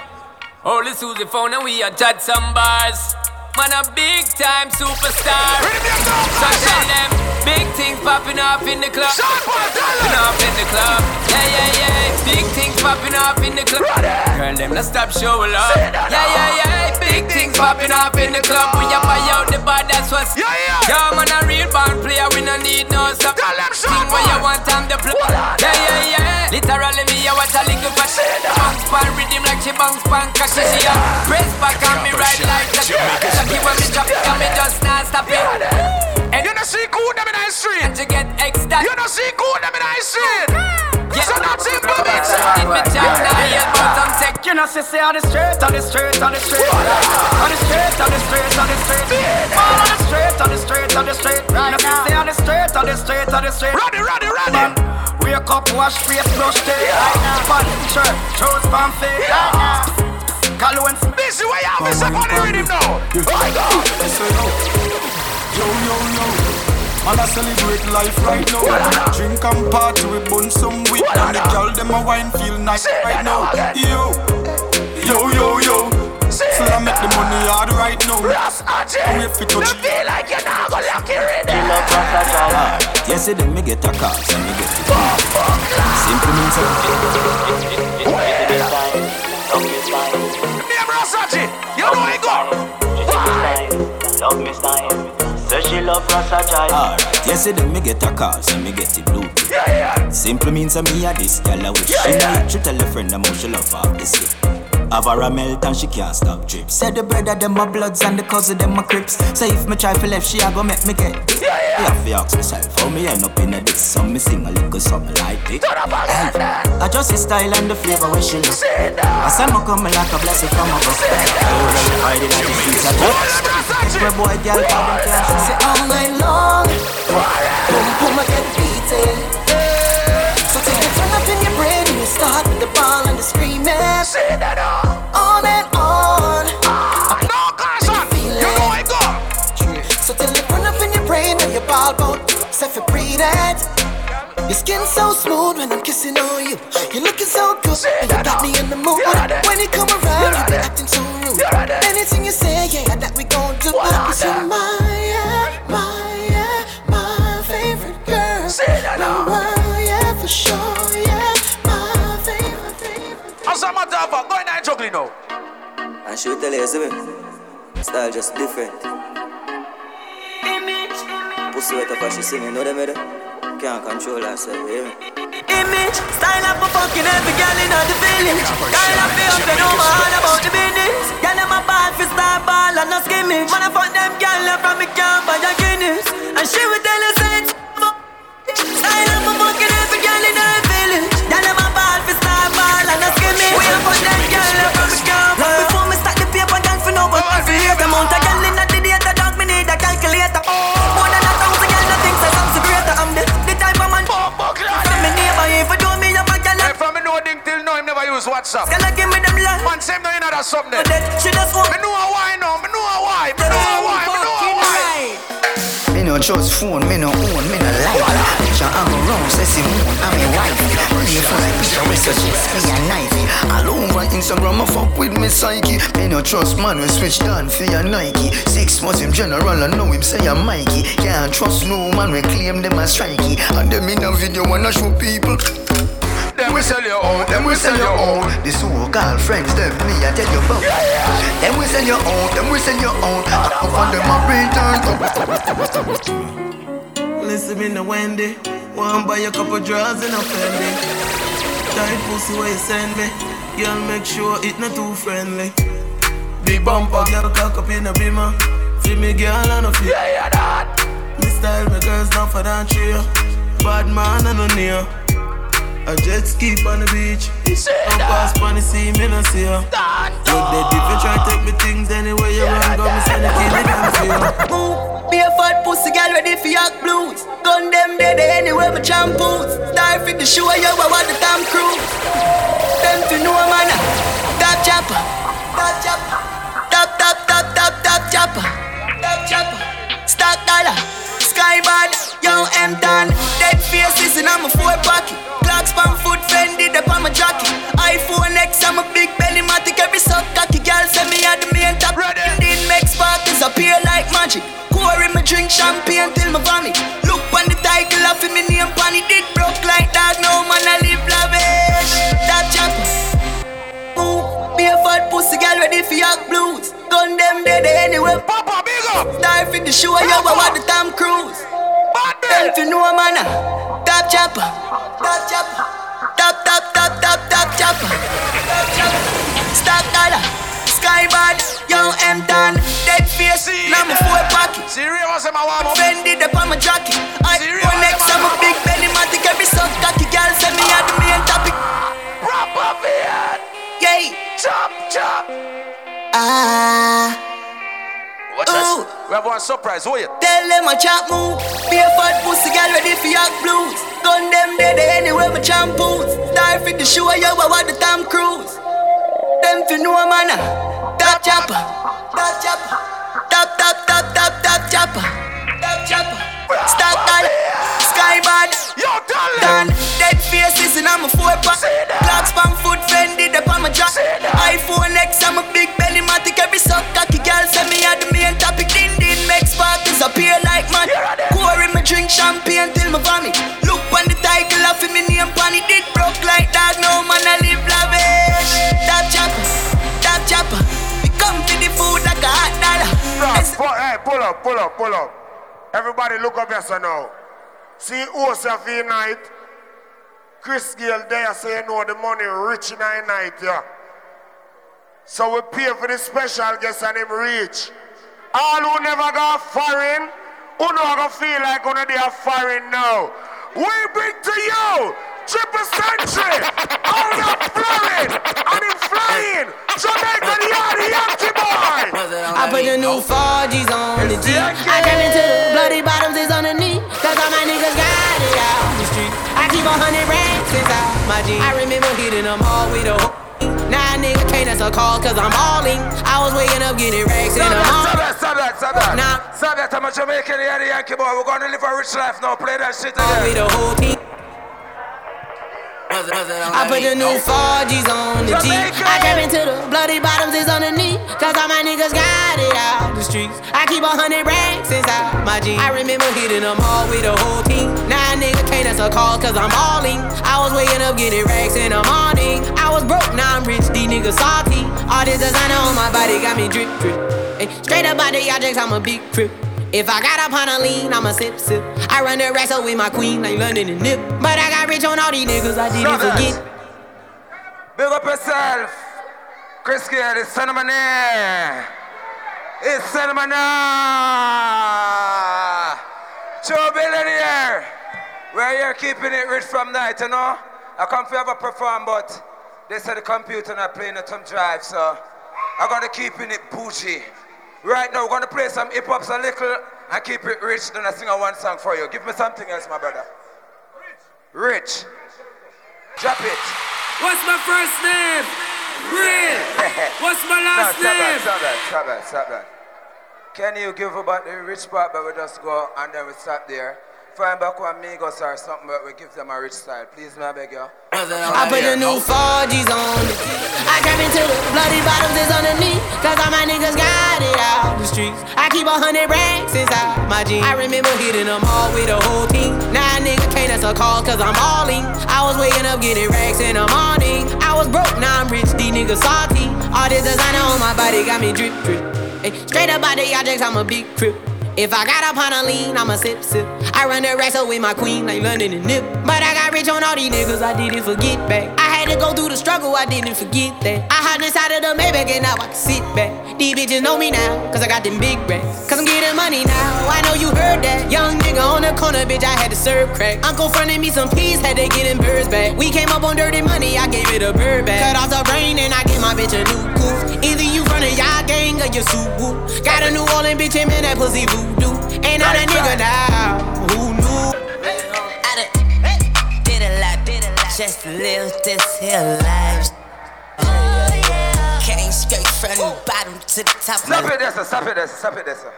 Holy Susie phone and we a judge some bars. Man, a big time superstar. So tell them, big things popping up in the club. Popping up in the club. Yeah, yeah, yeah. Big things popping up in the club. Girl, them not stop showing love. Yeah, yeah, yeah. Big things popping up in the club. We a buy out the bar, that's what's. Yeah, yeah. Man, a real band player. We no need no sub. Sing what you want, I'm the plug. Yeah, yeah, yeah. Literally, me, I watch a little fat. Bounce pan rhythm like she bounce pan. Cause she ya. Press back on me right like that. Lucky when me drop it, and me just not stop it. And you know see cool them in the street. And to get extra. You know see cool them in the street. Yeah. So not simple, bitch. It me jam now, yeah, but I'm sick. You know, she say on the street, on the street, on the street, on the street, on the street, on the street, all on the street, on the street, on the street. You know, she say on the street, on the street, on the street. Ready, ready, ready. Man, wake up, wash face, brush teeth. Fun shirt, shoes, pan feet. Cologne. This is where you have me step on the rhythm now. I go. Yo, yo, yo. Man, I celebrate life right now. Drink and party, we bun some weed. And the girl, them a wine feel nice right now. Yo, yo, yo, yo. So I make the money hard right now. I'm here for touch. feel like you're not gonna lock your head. Yes, then me get a car, so me get it. Simple means Name Rasachi. You know I go. Love me style. So she love Rasa Alright, yes, then me get a car, so me get it blue. Yeah, yeah. Simple means of me a this girl I wish Yeah, yeah. She tell a friend I'm she love her this year. Have her a melt and she can't stop drip. Say the brother them my bloods and the cousin them my crips. Say if me try for left, she a go make me get this. Yeah, yeah. Me have to ask myself how me end up in a this. So me sing a little something like this. Turn up on that. I just the style and the flavor when she look. Say I said me come like a blessing from above. Hiding in the streets of Rasachi. Where boy girl call them cash. Say all night long, boom boom I get beaten. So take the turn up in your brain you start with the ball and the screaming. Say that now. On and on, No caution. You know I go. so till it run up in your brain and your ball bone. Set for breathe it. Your skin so smooth when I'm kissing on you. You're looking so good and you got me in the mood. When you come around, you be acting so rude. Anything you say, yeah, that we gon' do. Cause you're my, fact, go and now. And she will tell you, see me, style just different. Pussy wet up as she singing, know them, either? Can't control herself, you hear me? Image, style up for fucking every girl in the village. Girl up here, up and over all about the business. Girl them a ball for star ball and no skimmage. Man I fuck them girl up from me camp by your Guinness. And she will tell us say it's. Style up for fucking every girl in the village. Girl them a ball for girl and ask me. We are for that girl, love from girl. Right before me start the paper, gang for no but I feel the amount of girl in the data, dog me need a calculator. More than a thousand girl, nothing says I'm so great. I'm the the type of man. From me neighbor, if you do me a bad girl. From me no ding till now, him never use WhatsApp. Girl, give me them love. Man, same no, you know that's something. She just want. Me know why, no, me know why, me know why, me know. why no trust phone, me no own, me no like Picture I'm around, say Simone, I'm a wife. Me for the picture, me suggest me a knife. All over Instagram, I fuck with me psyche. Me no trust man, we switch down for your Nike. Six months him general, I know him say I'm Mikey. Can't trust no man, we claim them as strikey. And them in a video wanna show people them we sell your own, them we sell your own. The so-called friends, them me I tell you about. Them we sell your own, them we sell your own. I come from them a return. Listen me no Wendy. Want buy a couple drawers in a Fendi. Tight pussy where you send me. Girl, make sure it not too friendly. Big bumper, girl, cock up in a beamer. Feel me, girl, and a feel. Yeah, yeah, that. Me style, my girls not for that trio. Bad man, and no near. A jet ski on the beach. Don't pass on the sea, me no see ya. Look dead if you try take me things anywhere you run, go me send it in the damn field. Be a fat pussy girl ready for your blues. Gun them dead anywhere my shampoos. Star fit the show you I want the Tom Cruise. Them to know man. Top chopper. Top chopper. Top top top top top chopper. Top chopper. Stock dollar. Sky bad. Yo M done. Dead faces and I'm a four pocket. Clocks pan foot Fendi the on my jockey. iPhone X I'm a big belly matic every suck cocky girl send me at the main top. Indeed make sparkles appear like magic. Pour in my drink champagne till my vomit. Look on the title of me name pan it did broke like that. No man I live lavish. Pussy girl ready for your blues. Gun them dead anywhere. Papa big up. Star fit the show you I want the Tom Cruise. Them to know man. Uh, top chopper. Top chopper. Top top top top top chopper. Top chopper. Stock dollar. Sky bad. Young M done. Dead face. Number four pocket. Serious, I'm a warm up. Fendi the my jockey. I one next I'm a big belly Ah. Watch this. We have one surprise. Who you? Tell them a chop move. Be a fat pussy girl ready for your blues. Gun them dead anywhere my shampoos. Star fit the show you I want the Tom Cruise. Them to know a man. Top chopper. Top chopper. Top top top top top chopper. Top chopper. Stock dollar. Sky bad. Yo, Done. Dead faces and I'm a four pack. Clocks pan foot Fendi the on my jack. iPhone X I'm a big belly matic every suck cocky girl send me at the main topic. Din din make sparkles appear like man. Pour in my drink champagne till my vomit. Look on the title of me name pan it did broke like that. No man I live lavish. Top chopper, top chopper. We come to the food like a hot dollar. Hey, pull up, pull up, pull up. Everybody look up here so now. See Osafi night. Chris Gayle there say you oh, know the money rich in night, yeah. So we pay for the special guest and him rich. All who never got foreign, who know gonna feel like gonna be a foreign now. We bring to you triple century, all of flying and him flying. Jamaica the yard, the Yankee boy. I put the new 4Gs on the G. I came into the bloody bottoms is on the knee. Cause all my niggas got it out the street. I keep a hundred racks inside my jeans. I remember hitting them all with a hook. Nah, nigga can't answer a call cause I'm all in. I was waking up getting racks in the Stop morning. that, stop that, stop that. Nah. Stop that, I'm a Jamaican, yeah, the Yankee boy. We're gonna live a rich life now. Play that shit All with again. the whole team. I put the new 4Gs on the G. I came into the bloody bottoms is on the knee. Cause all my niggas got it out the streets. I keep a hundred racks inside my jeans. I remember hitting them all with the whole team. Now a nigga can't answer calls cause I'm all in. I was waking up getting racks in the morning. I was broke, now I'm rich, these niggas salty. All this designer on my body got me drip, drip. Ay, straight up out the objects, I'm a big trip. If I got up on a lean, I'ma sip, sip. I run the racks with my queen, like London and Nip. But I got rich on all these niggas, I didn't that. forget. Big up yourself. Chris Gayle, it's Cinnamon Air. It's Cinnamon Air. Joe Billionaire. We're here keeping it rich from night, you know? I come for have a perform, but they said the computer not playing the thumb drive, so I gotta keeping it bougie. Right now, we're gonna play some hip hops a little and keep it rich. Then I sing a one song for you. Give me something else, my brother. Rich. Rich. Drop it. What's my first name? Real. What's my last no, stop name? That, stop that, stop that, stop that. Can you give about the rich part, but we just go and then we stop there? Find back one Migos or something, but we give them a rich style. Please, may I beg you? I put the new 4G's on the I trap into the bloody bottoms is underneath. Cause all my niggas got it out the streets. I keep a hundred racks inside my jeans. I remember hitting them all with the whole team. Now a nigga can't answer calls cause I'm all in. I was waking up getting racks in the morning. I was broke, now I'm rich, these niggas salty. All this designer on my body got me drip, drip. Ay, straight up out the objects, I'm a big crip. If I got up on a lean, I'ma sip, sip. I run the racks up with my queen, like London and Nip. But I got rich on all these niggas, I didn't forget back. I had to go through the struggle, I didn't forget that. I hopped inside of the Maybach and now I can sit back. These bitches know me now, cause I got them big racks. Cause I'm getting money now, I know you heard that. Young nigga on the corner, bitch, I had to serve crack. Uncle fronted me some peas, had to get them birds back. We came up on dirty money, I gave it a bird back. Cut off the brain and I gave my bitch a new coupe. Either you run a y'all gang or you soup. Got a New Orleans bitch, and that pussy voodoo. Ain't not a nigga now. Just live this here life. Came straight from the bottom to the top. Stop it sir. Stop it sir. Stop it sir.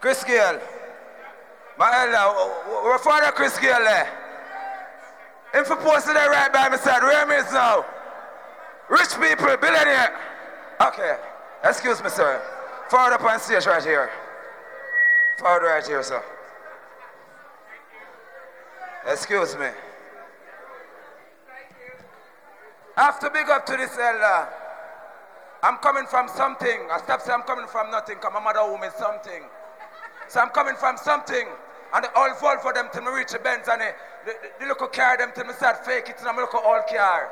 Chris Gayle. My elder, we're father Chris Gayle there. If you posted there right by my side, where me is now? Rich people, billionaire. Okay, excuse me, sir. Forward up on stage right here. Forward right here, sir. Excuse me. I have to big up to this elder. I'm coming from something. I stop saying I'm coming from nothing because my mother woman something. So I'm coming from something. And the all fall for them till me reach the Benz and the, the, the little car them till me start fake it and I'm look at all car.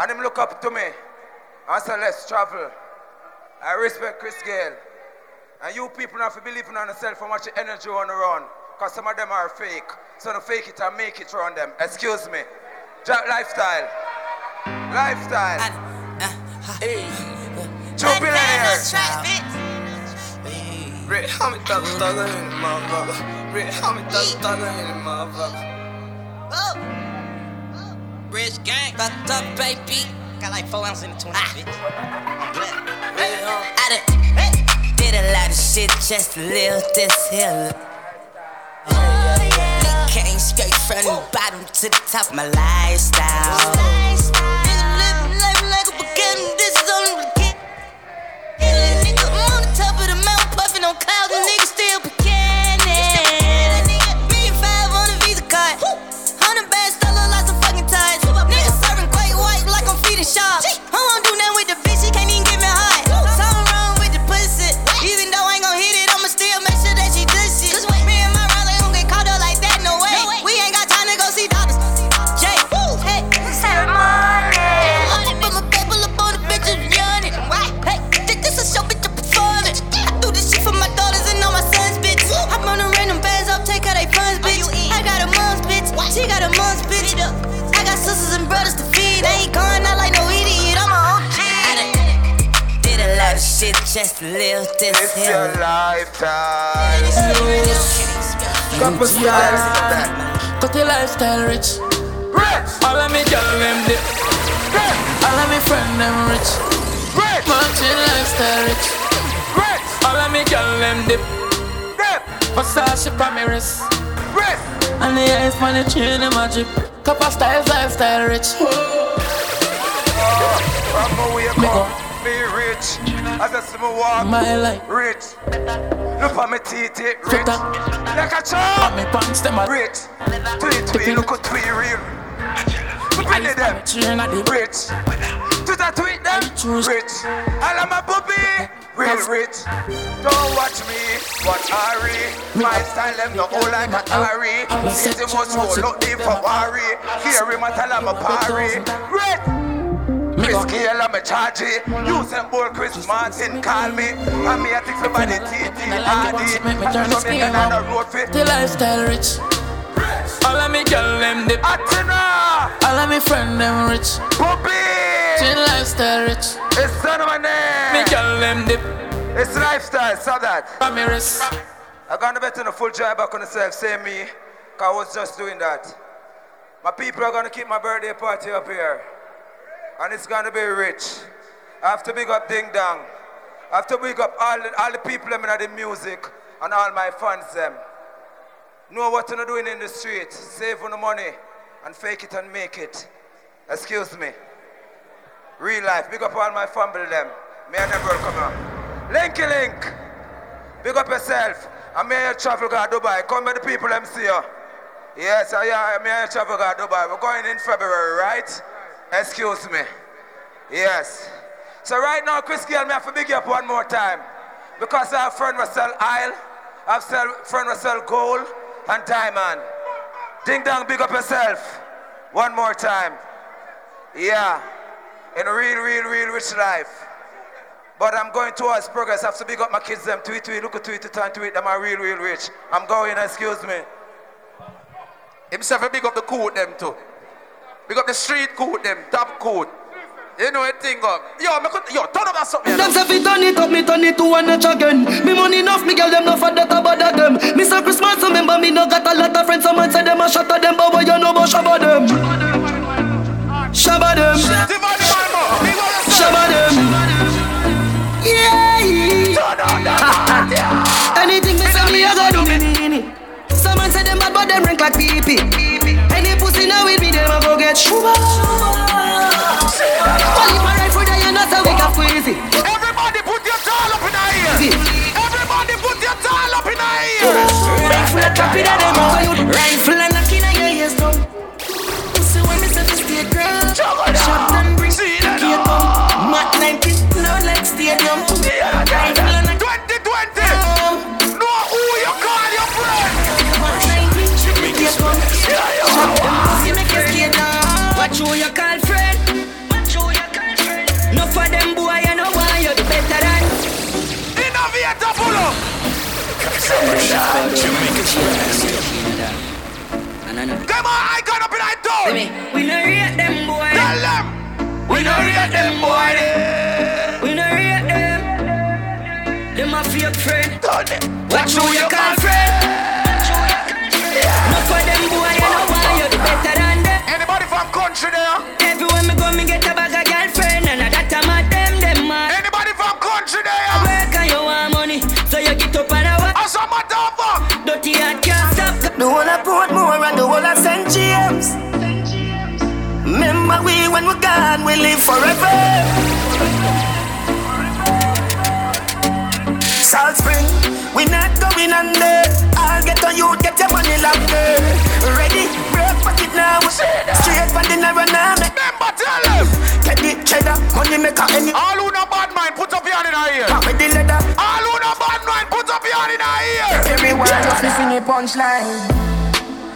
And them look up to me. I say let's travel. I respect Chris Gayle. And you people have to believe in yourself how much energy on the run. Because some of them are fake. So don't fake it and make it around them. Excuse me. Jack lifestyle. Lifestyle. Uh, hey. Two billionaires. Red homie thug thug in the motherfucker. Red homie thug thug in the motherfucker. Oh. Oh. Rich gang, fucked up, baby. Got like four ounces in the 20, ah. bitch. Oh. I done did a lot of shit just to live this here life. Came straight from the bottom to the top of my lifestyle. Nigga this lifestyle rich. My come, me rich. As I see me walk, My life. rich. Look at me teeth, it rich. Like a chop. Me pants them a Rich. Tweet, tweet, look at tweet real. Penny them. Rich. Twitter tweet them. Rich. All of my puppy. Real rich. Don't watch me. Watch Ari. My style them no old like a Ari. Easy must go look deep for worry. Hear him and tell him a parry. Rich. Chris Gayle, I'm a charge. Use them boy Chris Martin, call me. I'm here to for the TT, RD. Make me turn the So me scale on the road fit. The lifestyle rich. All of me girl them dip. Atina. All of me friend them rich. Puppy. Chin lifestyle rich. It's son of my name. Me girl them dip. It's lifestyle, so that. Wrist. I got to bet on a full job back on myself, say me. Cause I was just doing that. My people are gonna keep my birthday party up here. and it's gonna be rich. I have to big up Ding Dong. I have to big up all the, all the people them in the music and all my fans them. Know what you're doing in the street. Save on the money and fake it and make it. Excuse me. Real life. Big up all my family them. And them will come on. Linky Link. Big up yourself. Me and travel to Dubai. Come with the people them see you. Yes, I yeah, and travel to Dubai. We're going in February, right? Excuse me. Yes. So right now, Chris Gayle, me have to big you up one more time. Because I have friend Russell Isle, I have sell, friend Russell Gold and Diamond. Ding dong, big up yourself. One more time. Yeah. In a real, real, real rich life. But I'm going towards progress. I have to big up my kids, them tweet, tweet, look at tweet, time tweet, them are real, real rich. I'm going, excuse me. Himself a big up the coat them too. Big up the street coat them, top coat. You know a thing up. Yo, me could, yo, turn up that something. Them say fi turn it up, me turn it to one notch again. Me money enough, me girl them no for that about them. Me say Christmas, remember me no got a lot of friends. Some man say them a shot at them, but what you know about shabba them? Shabba them. Shabba them. Yeah. Anything me say me a go do me. Some say them bad, but them rank like pee. Any pussy now with me, them go get shuba. Well, if I ride for that, you know so we can squeeze it. Everybody put your towel up in the ear. Everybody put your towel up in the ear. Rifle a trap in a them out. Rifle a knock Come on, I got up in that door. We no rate them boy. Tell them. We no rate them boy. We no rate them. Them a fake friend. Watch who you call whole of St. James. Remember we when we're gone, we live forever. Salt Spring, we not going under. I'll get on you, get your money longer. Ready, break pocket now. Straight from the narrow now. Remember, tell them. Get the cheddar, money maker any. All who no bad mind, put up your hand in our ear. Come with the leather. All who no bad mind, put up your hand in our ear. Everyone Just listen to punchline.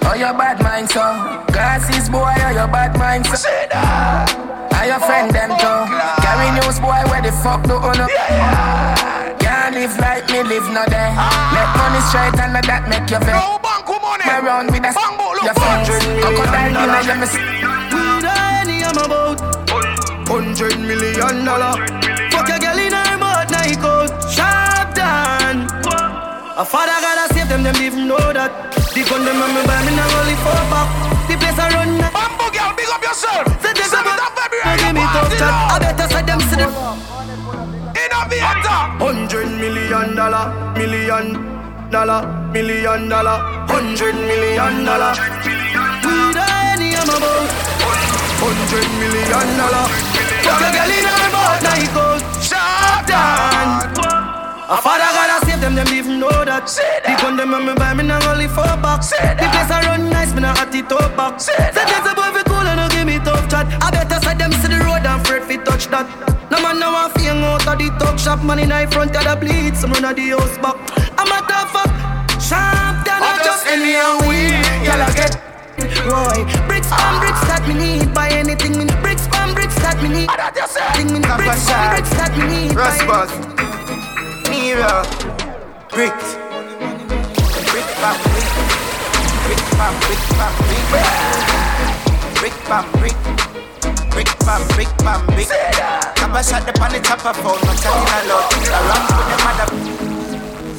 Oh, your bad mind, so. Glasses, boy, oh, your bad mind, so. Are your friend, them, too oh, Carry news, boy, where the fuck do you know? Can't live like me, live no day. Ah. Make money straight and that make you vex No bank money eh. My round with a Bambo, look, Your friends, crocodile, you know, you miss We the any I'm about. Hundred million dollar. Fuck your girl in her mouth, now he go sharp down. A father gotta save them, them even know that. The gun them on me buy me now only four back. The place I run now. Bambo girl, big up yourself. Say this Seventh of February, give me tough chat. I better say them see the Innovator. Hundred million dollar, million dollar, million dollar, hundred million dollar. We the any I'm about. Hundred million dollar. Fuck a girl in her mouth, now he goes sharp down. A father gotta save them, them even know that. The gun them on me buy me now only four bucks. The place I run nice, me not at the top box. Say there's a boy fi cool and no give me tough chat. I better side them see the road and afraid fi touch that. No man now fi hang out of the talk shop, man in the front of the bleed, some run of the house back. I'm a tough fuck, sharp down, not just any and we. Y'all get Roy, bricks and bricks that me need. Buy anything. Bricks and bricks that me need. Thing me need. Bricks and bricks that me need. Buy Raspas. Mira. Bricks. Brick bam brick. Brick bam brick bam brick. Brick bam brick. Brick bam brick bam brick. Copper shot the pan the top of phone. No chatting a lot. The rap with the mother.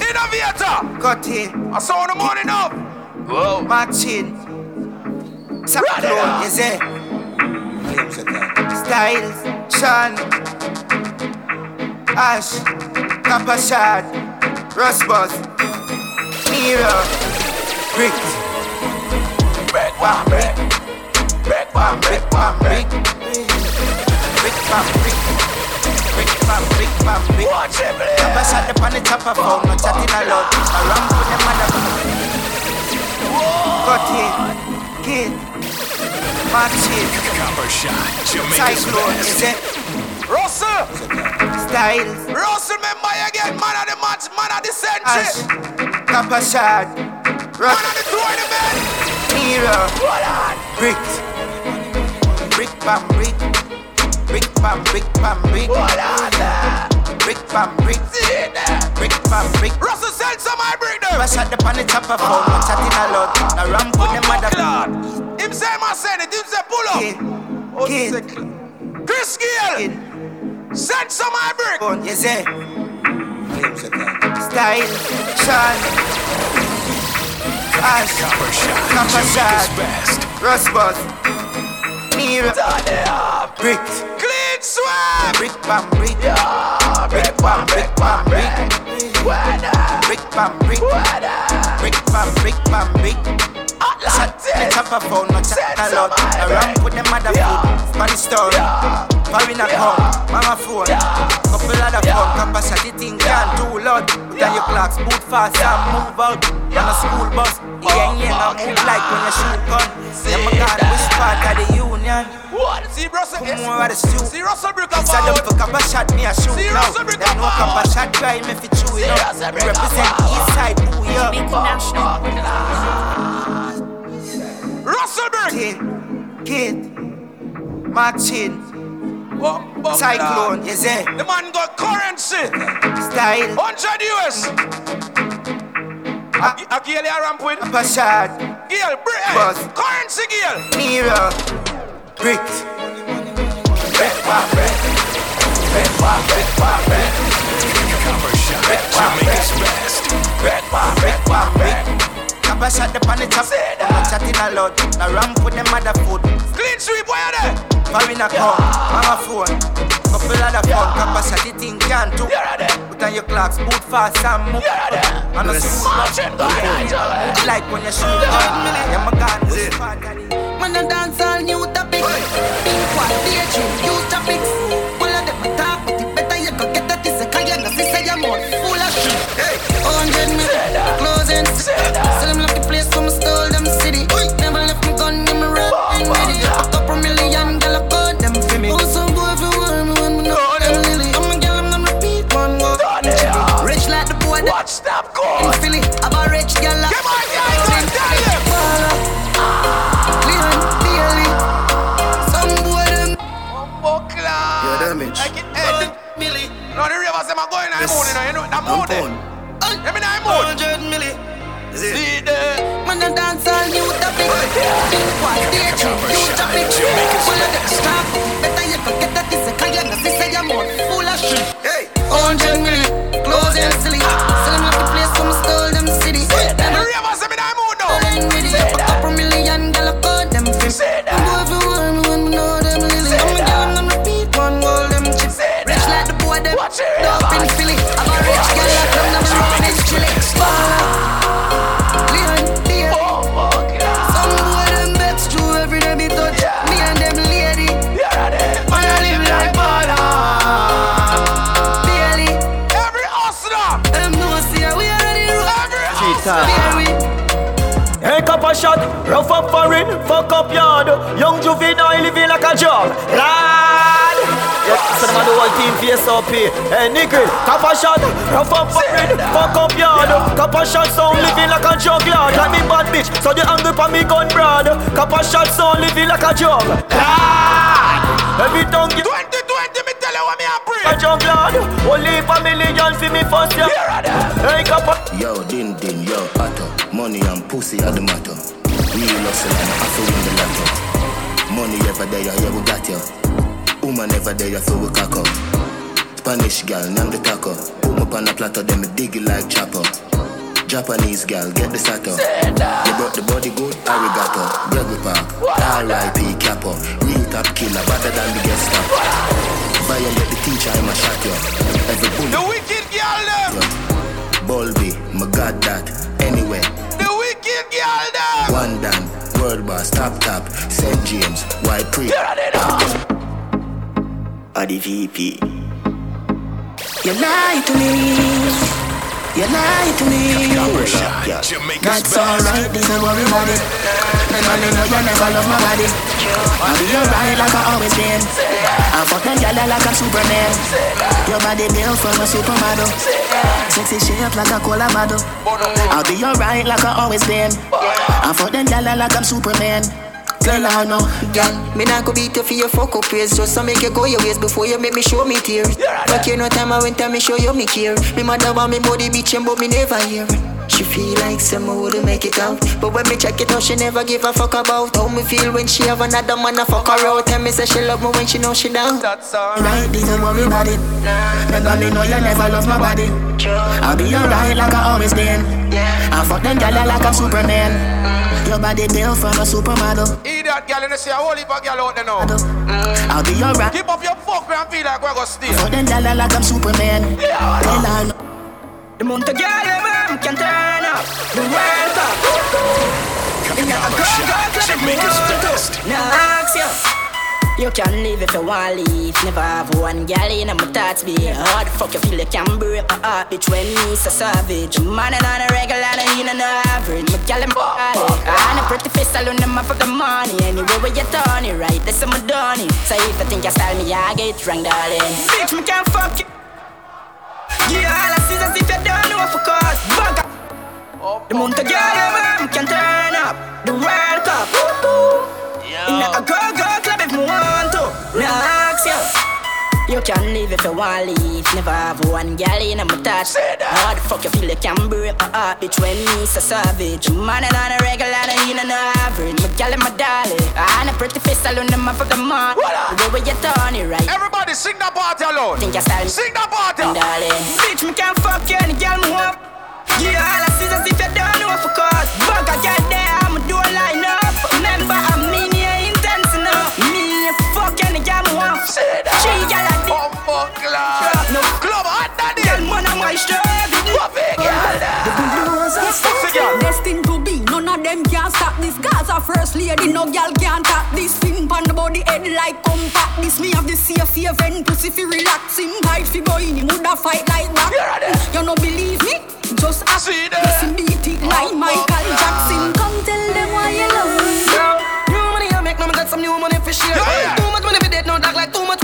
Innovator. Cut in. I saw the morning up. Whoa. March in. Sap clone, is it? Styles, Sean, Ash, Papa Shad, Rustbus, Nero, Brick, Brick, one brick, Brick, one brick, one brick, Brick, one brick, Brick, one brick, one brick. Papa Shad up on the top of phone, no chatting a lot. I run for them mother. Got it, kid. Martin. Copper shot. Cyclone, is it? Russell. Styles. Russell, remember again, man of the match, man of the century. Copper shot. Man of the tournament. Nero. Brick. Brick bam brick. Brick bam brick bam brick. Hold on. Brick bam brick. Brick bam brick. Russell sell some my brick them. I shot the pan the top of phone, I'm chatting a lot. Now ramp with the oh mother. Him say my send it, him say pull up. Kid. Oh, Kid. Chris Gayle. Send some my brick. On, you say. Style. Sean. Ash. Copper shot. Copper shot. best. Rustbus. Nero. Brick. Clean sweep. Brick bam brick. yeah, Brick bam brick bam brick. Brick bam brick. Brick bam brick bam brick. Shot the of phone, no chat a lot. I ramp with the mother food. Spanish store. Foreign account, mama phone. Couple other phone, copper shot the thing can't do lot. Put on your clocks, boot fast and move out. On a school bus, yeah, yeah, I move like when you shoot gun. Yeah, my God, which part of the union? What? See Russell, Come what is you? See Russell brick It's a dump for copper shot, me a shoot See now. Russell brick Them no copper shot, try me fi chew it up. Represent east side, who we up. Russell brick. Kid, kid, Martin. Cyclone, you say? The man got currency. Style. 100 US. Ah. A Gale a ramp with. Pashad. Gale, brick. hey, Buzz. Currency Gale. Nero. Brick. Brick, brick, brick. Brick, brick, brick, brick. Copper shot. Jamaica's best. Brick, brick, brick, brick. Copper shot the pan the top. I'm chatting a lot. Now ramp with the mother food. Clean sweep, where you there? Foreign account, mama phone. Couple other phone, copper shot the thing can't do. Put on your clocks, boot fast and move. On a school bus. Like when you shoot gun. Yeah, my gun, which part of the Man, I dance all new topic. Pink one, daydream, new topics. Watch stop, go. in Philly. I'm a rich girl, like Come on, girl, come on, tell them. Leon, Bailey. Some boy them Buckler. Yeah, damage. Like it end. Millie. No, the rivers them are going on the Yes. moon, you know. Eh? You know, the I'm moon. there. phone. Let me know the moon. 100 milli. See there. Man, I dance all new topic. Pink one, daydream, new topic. Full of them stop. Better you go get that this a kaya. Cause this say you're more full of shit. Hey. 100 milli. Rough up foreign, fuck up yard. Young juvenile living like a job. Lad! Yes, so them a the whole team face up here. Hey, nigga, copper shot, rough up foreign, fuck up yard. Copper shot sound living like a juggler. Like me bad bitch, so the angle for me gun broad. Copper shot sound living like a jug. Lad! Every tongue give 2020, me tell you what me a pray. a juggler. Only for million for me first year. Hey, copper. Yo, din din, yo, pato. Money and pussy are the matter. Real hustle and I feel win the lotto. Money ever there, yeah, we got you. Woman ever there, yeah, feel we cock up. Spanish girl, name the taco. Put me on a platter, then me dig it like chopper. Japanese gal, get the sato. You brought the body good, arigato. Gregory Park, R.I.P. Capo. Real top killer, better than the guest star. Violate the teacher, I'ma shot you. Every bullet. The wicked girl them. Bulby, my god that. Anyway. The wicked girl them. One Dan, World Boss, Top Top, St. James, White Pre. Or the VP. You lie to me. You lie to me. That's alright, this is worry about it. And I know you never love my body. I'll be alright like I always been. I fuck them gyal like I'm Superman. Your body built from a supermodel. Sexy shape like a cola bottle. I'll be alright like I always been. I fuck them gyal like I'm Superman. Girl, I know, girl. Me not go beat you for your fuck up ways Just to make you go your ways before you make me show me tears. Fuck you no time I went time me show you me care. Me mother want me body bitchin' but me never hear She feel like someone wouldn't make it out. But when me check it out she never give a fuck about How me feel when she have another man a fuck her out. Tell me say she love me when she know she down. That's alright, this is worry about it Never me know you never love my body. I'll be alright like I always been. I fuck them gyal like I'm Superman. Mm. Your body built from a supermodel. Idiot girl, you see a whole heap of girl out there now. Mm. I'll be alright. Keep up your fuck and feel like we're gonna steal. For them dollar like I'm Superman. Yeah, Tell her no. The month of girl, them can turn up. The World Cup. In a go go club, me want to. Now ask you. You can live if you want leave. Never have one gal in my thoughts be How the fuck you feel you can break my heart, bitch when me so savage Man and on a regular and know no average My gal in my And a pretty face alone them up for the money Anyway where you turn it right, that's my done it So if you think you style me, I get wrong darling Bitch me can't fuck you Yeah, all I see is if you don't know for cause Bugger The month of girl, them can turn up. The World Cup. In a go-go club you can leave if you want leave. Never have one gal in my touch. How the fuck you feel you can break my heart, bitch? When me so savage. Man and on a regular, and you know no average. My gal and my darling. And a pretty face alone, up of the man. The way you turn it right. Everybody sing that part alone. Think you Sing that part, darling. Bitch, me can't fuck you, any gal me want. Yeah, all I see is if you don't know for cause. A gal there, Gal man, I'm my struggle. Destined to be, none of them can stop this. Gaza first lady, no girl can tap this. Fin pan the body head like compact. This me have the safe event, pussy fi relax. Him fight fi go in, him woulda fight like that. You no believe me? Just ask. Listen, beat it like Michael Jackson. Come tell them why you love me. New money I make, now me got some new money for share. Too much money for dead, no dog like too much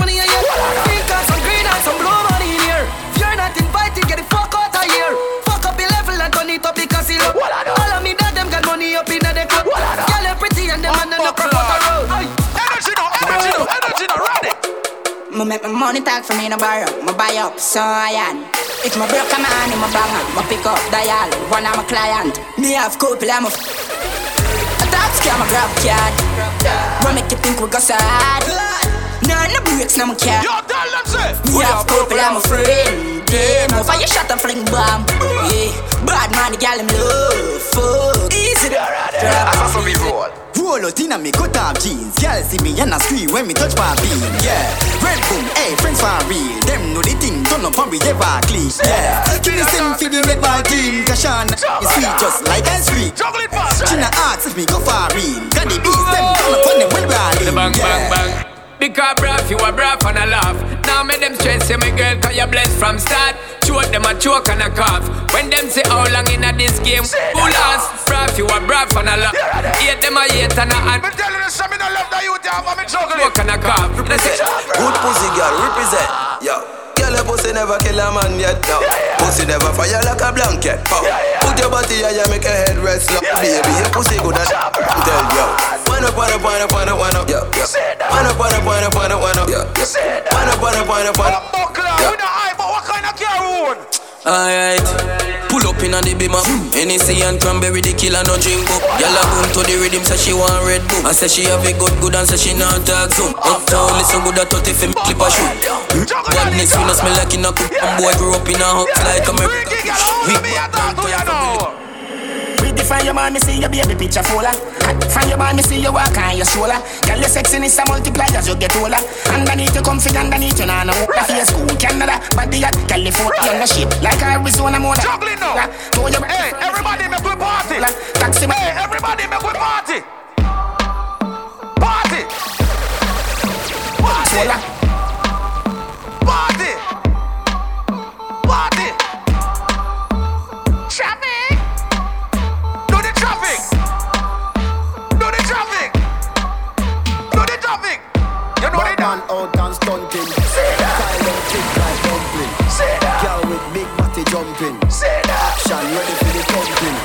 Me make my money talk for me no borrow. Me buy I'm buy up, so I am. If my broke a man in my banger, me pick up dial, one of my client. Me have couple, I'm a f- A top scam, a grab card. What make you think we go sad? Nah, no breaks, no my car. Yo, tell them say. Me have couple, I'm a friend. Them over your shot and fling bomb. Yeah, bad man, the gal him love. Fuck, easy. That's how we roll. Roll out inna me cut off jeans. Girl see me and I scream when me touch my beam. Yeah, red boom, hey friends for real. Them know the thing, turn up and we ever clean. Yeah, give me sing for the red ball team. Kashan is sweet just like ice cream. China asks if me go far in. Got the beast them turn up on them when we all in. Bang, bang, bang. Because bruv, you a bruv and a laugh. Now make them stress you, my girl, cause you're blessed from start. Choke them a choke and a cough. When them say how long in a this game, who lost? Bruv, you a bruv and a laugh. Hate them a hate and a hand. Me tell you this, me no love that you have, I'm juggling. Choke and a cough. They say, Good pussy girl, represent. Yo. Girl, your pussy never kill a man yet. No. Pussy never fire like a blanket. Oh. Put your body here, you make a head rest. Look, baby, your pussy good at Tell yo. Wind up, wind up, wind up, wind up, wind up. Yo, yo. Wind up, wind up, wind up, wind up, wind up. Yo, yo. Wind up, wind up, wind up, wind up. We no eye, Alright, pull up in on the beamer. Hennessy and cranberry, the killer no drink up. Gyal a boom to the rhythm, say she want red boom. I say she have it good, good, and say she not talk soon. Uptown, listen good at 30 fi me clip a shoe. Badness, we no smell like in a cook. And boy grew up in a house like America. Me a talk to you now. From your man, me see your baby picture fuller. From your man, me see you walk on your shoulder. Girl, your sexiness a multiply as you get older. Underneath you comfy, underneath you nah no. Face cool Canada, body hot California, on the shape like Arizona more. Juggling now. Hey, everybody make we party. Taxi Hey, everybody make we. Party. Party. Party. Out and stunting. Style and kick like dumpling. Girl with big body jumping. See that? Action you ready for the thumping.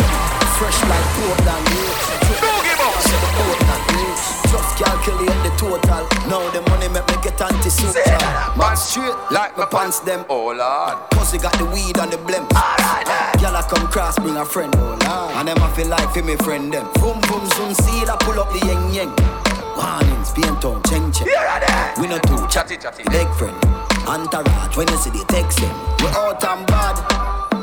Fresh like Portland. Don't give up. Portland grapes. Just calculate the total. Now the money make me get anti-social. Man straight like my pants them. Oh Lord. Pussy got the weed and the blem. Girl I come cross bring a friend. Oh Lord. And them I feel like for me friend them. Boom boom zoom see that pull up the yeng yeng. Warnings, paint on, cheng cheng. We no two chatty chatty. Big friend, entourage. When you see the text them, we out and bad,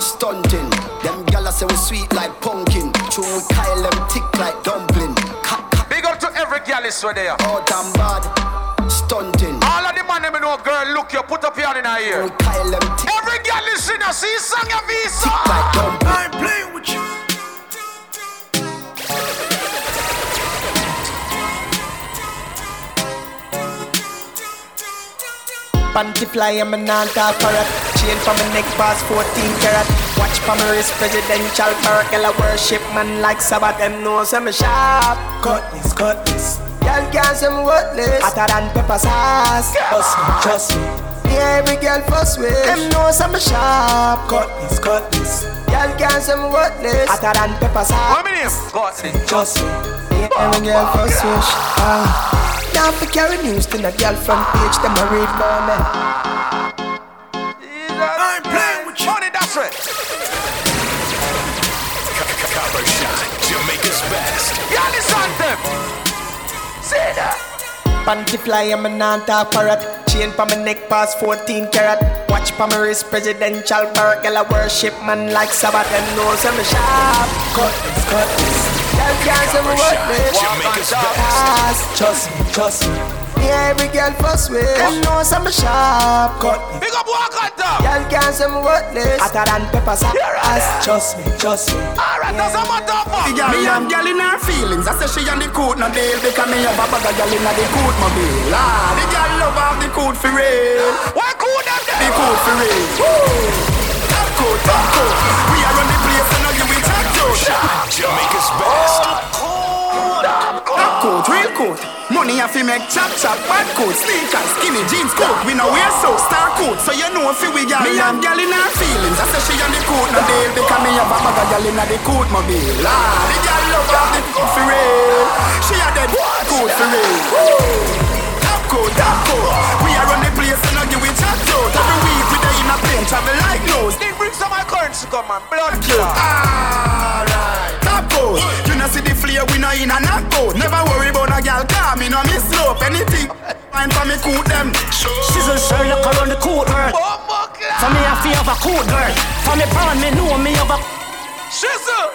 stunting. Them gyal say we sweet like pumpkin. True we Kyle them thick like dumpling. Big up to every girl is where they are. Out and bad, stunting. All of the man them know, girl, look, you put up your hand in her ear. Kyle them thick Every girl listen, you see, song your visa. like dumpling. I'm playing with Panty fly, I'm a non-talk parrot. Chain from my neck past 14 carat. Watch from my wrist, presidential parrot. Girl, I worship man like Sabbath. Them knows I'm a sharp. Cut this, cut this. Girl can't say me worthless. Hotter than pepper sauce. Trust me, trust me. Yeah, every girl fuss with. Them knows I'm a sharp. Cut this, cut this. Girl can't say me worthless. Hotter than pepper sauce. What mean Got it. Trust me. Yeah, every girl fuss with. Ah. Now for carry news to the girl front page, them a read about me. I'm playing with you. Money, that's it. Copper shot, Jamaica's best. Y'all listen them. Say that. Panty fly, I'm a non-talk parrot. Chain pa my neck past 14 carat. Watch pa my wrist, presidential barrack. Girl, I worship man like Sabbath. Them knows I'm a sharp. Cut this, cut this. Girl can't say me worthless. Jamaica's Fast, Trust me, trust me. Yeah, every girl fuss with. Them knows I'm a sharp. Cut this. Big up walk on top. Girl can't say me worthless. Hotter than pepper sauce. Trust me, trust me. Alright, that's a matter for. Me have girl in her feelings. I say she on the coat no deal because me have a bag of girl in the coat mobile. Ah, the girl love have the coat for real. Why cool them there? The coat for real. Woo. Top coat, top coat. We are on the place and now you will top coat. Jamaica's best. Top coat, real coat. Money have to make chop chop, bad coat, sneakers, skinny jeans coat. We know wear so star coat, so you know if we gal. Me have gal in her feelings. I say she on the coat no deal because me have a bag of gal in the coat mobile. Ah, the gal love have the coat for real. She a dead coat for real. Top coat, top coat. We are on the place and now give we chat out. Every week we dey in a plane travel like nose. They bring some of my currency come man. Blood killer. Alright, You know see the flare we no in a knock out. Never worry about a gal, car me no miss slope anything. Fine for me cool them. She's a Sherlock around the court, girl. For me, I feel of a court, girl. For me, pound me know me of a. Shizzle.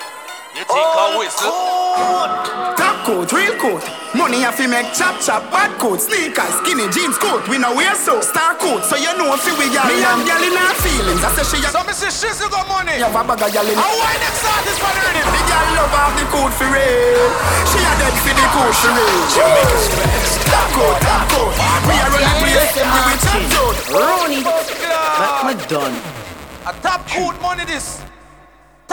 You think I whistle? Top coat, real coat. Money have to make chop chop, bad coat, sneakers, skinny jeans coat. We no wear so star coat, so you know if we gal. Me have gal in her feelings. I say she a. So me say Shizzle got money. You have a bag of gal in. And why next artist for the rhythm? The gal love have the coat for real. She a dead for the coat for real. Jamaica's best. Top coat, top coat. We are on the place, we will chop out. Ronnie. Like me done. A top coat money this.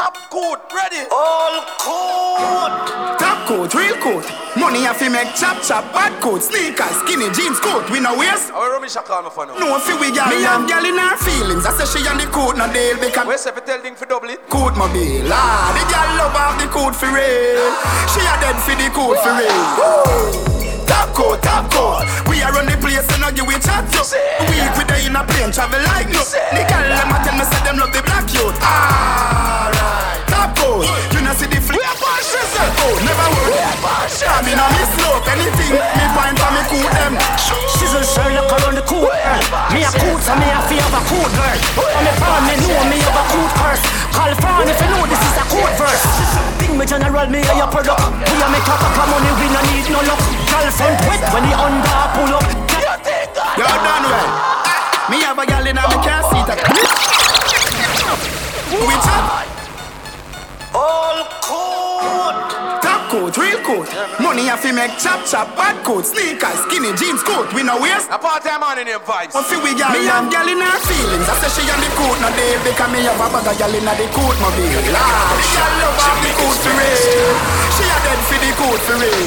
Top coat ready. All coat. Top coat, real coat. Money have to make chop chop, bad coat, sneakers, skinny jeans coat. We no wear. How Romy call me for now? No fi we gal. Me have gal in her feelings. I say she on the coat no deal because. Where's you tell thing for double it? Coat mobile. Ah, the gal love have the coat for real. She a dead for the coat for real. Woo. Top coat, top coat. We are on the place and now give we chat to. Week we day in a plane travel like no. The gal them a tell me say them love the black youth. Alright, top coat. You know see the flip. We are conscious. Oh, never worry. We are conscious. I mean I miss slope anything. Me find for me cool them. She's a Sherlock around the girl. Me a coot, so me a feel of a coot, girl. For me pound me know me of a coot curse. California, if you know this is a code verse. Big me general, me a your product. We a make a pack of money, we no need no luck. Girl front wet when the under pull up. Yo, done well. Me have a gal in a me car seat. Which one? All coat. Top coat, real coat. Money have to make chop chop. Bad coat, sneakers, skinny jeans coat. We no waste. A part-time man in your vibes. One fi we gal. Me have gal in her feelings. I say she on the coat no day because me have a bag of gal in the coat mobile. Lord, the gal love have the coat for real. She a dead for the coat for real.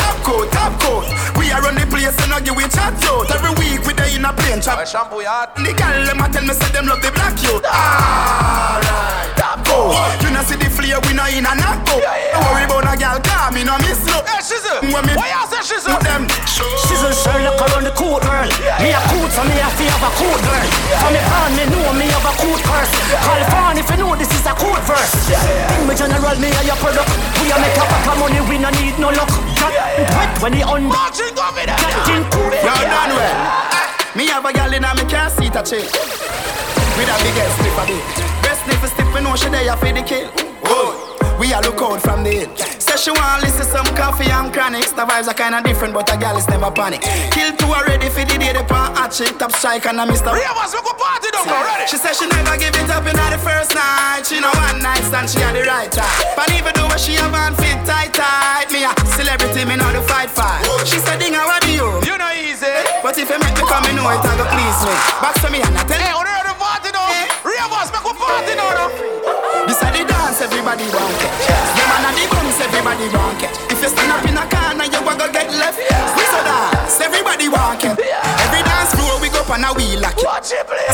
Top coat, top coat. We are run the place and I give we chat out. Every week we day in a plane chop. Shampoo yard. The gal them a tell me say them love the black youth. Alright, top. You know see the flare we no in a knock out. Don't worry about a gal car me no miss no. Hey, she's a. When me Why you say she's a? put them. She's a Sherlock around the court girl. Me a coot, so me a fi have a coot girl. For me pan, me know me have a coot curse. California, if you know this is a coot verse. Think me general, me a your product. We a make up a pack of money, we no need no luck. Cat wet when the under. Captain cool. Yo, done well. Me have a gal in a me car seat a chill. With a big ass slip a bit. Sniff a stiff, me know she there for the kill. Oh. We a look out from the hill. Say she want listen some coffee and chronics. The vibes are kinda different, but a gal is never panic. Kill two already for the day, the pan hot top strike and a Mr. Three of us, we go party down now, ready? She said she never give it up in the first night. She know one night stand, she had the right time. But even though she have on fit tight tight, me a celebrity, me know the fight fight. She said, Ding, how do you? You know easy. But if you make me come, me know it, I go please me. Back to me and I tell Hey, us, make a. This is the dance, everybody want catch. Them and the bums, everybody want catch. If you stand up in a corner, you gonna get left. We so dance, everybody want catch. Up and a wheel like it.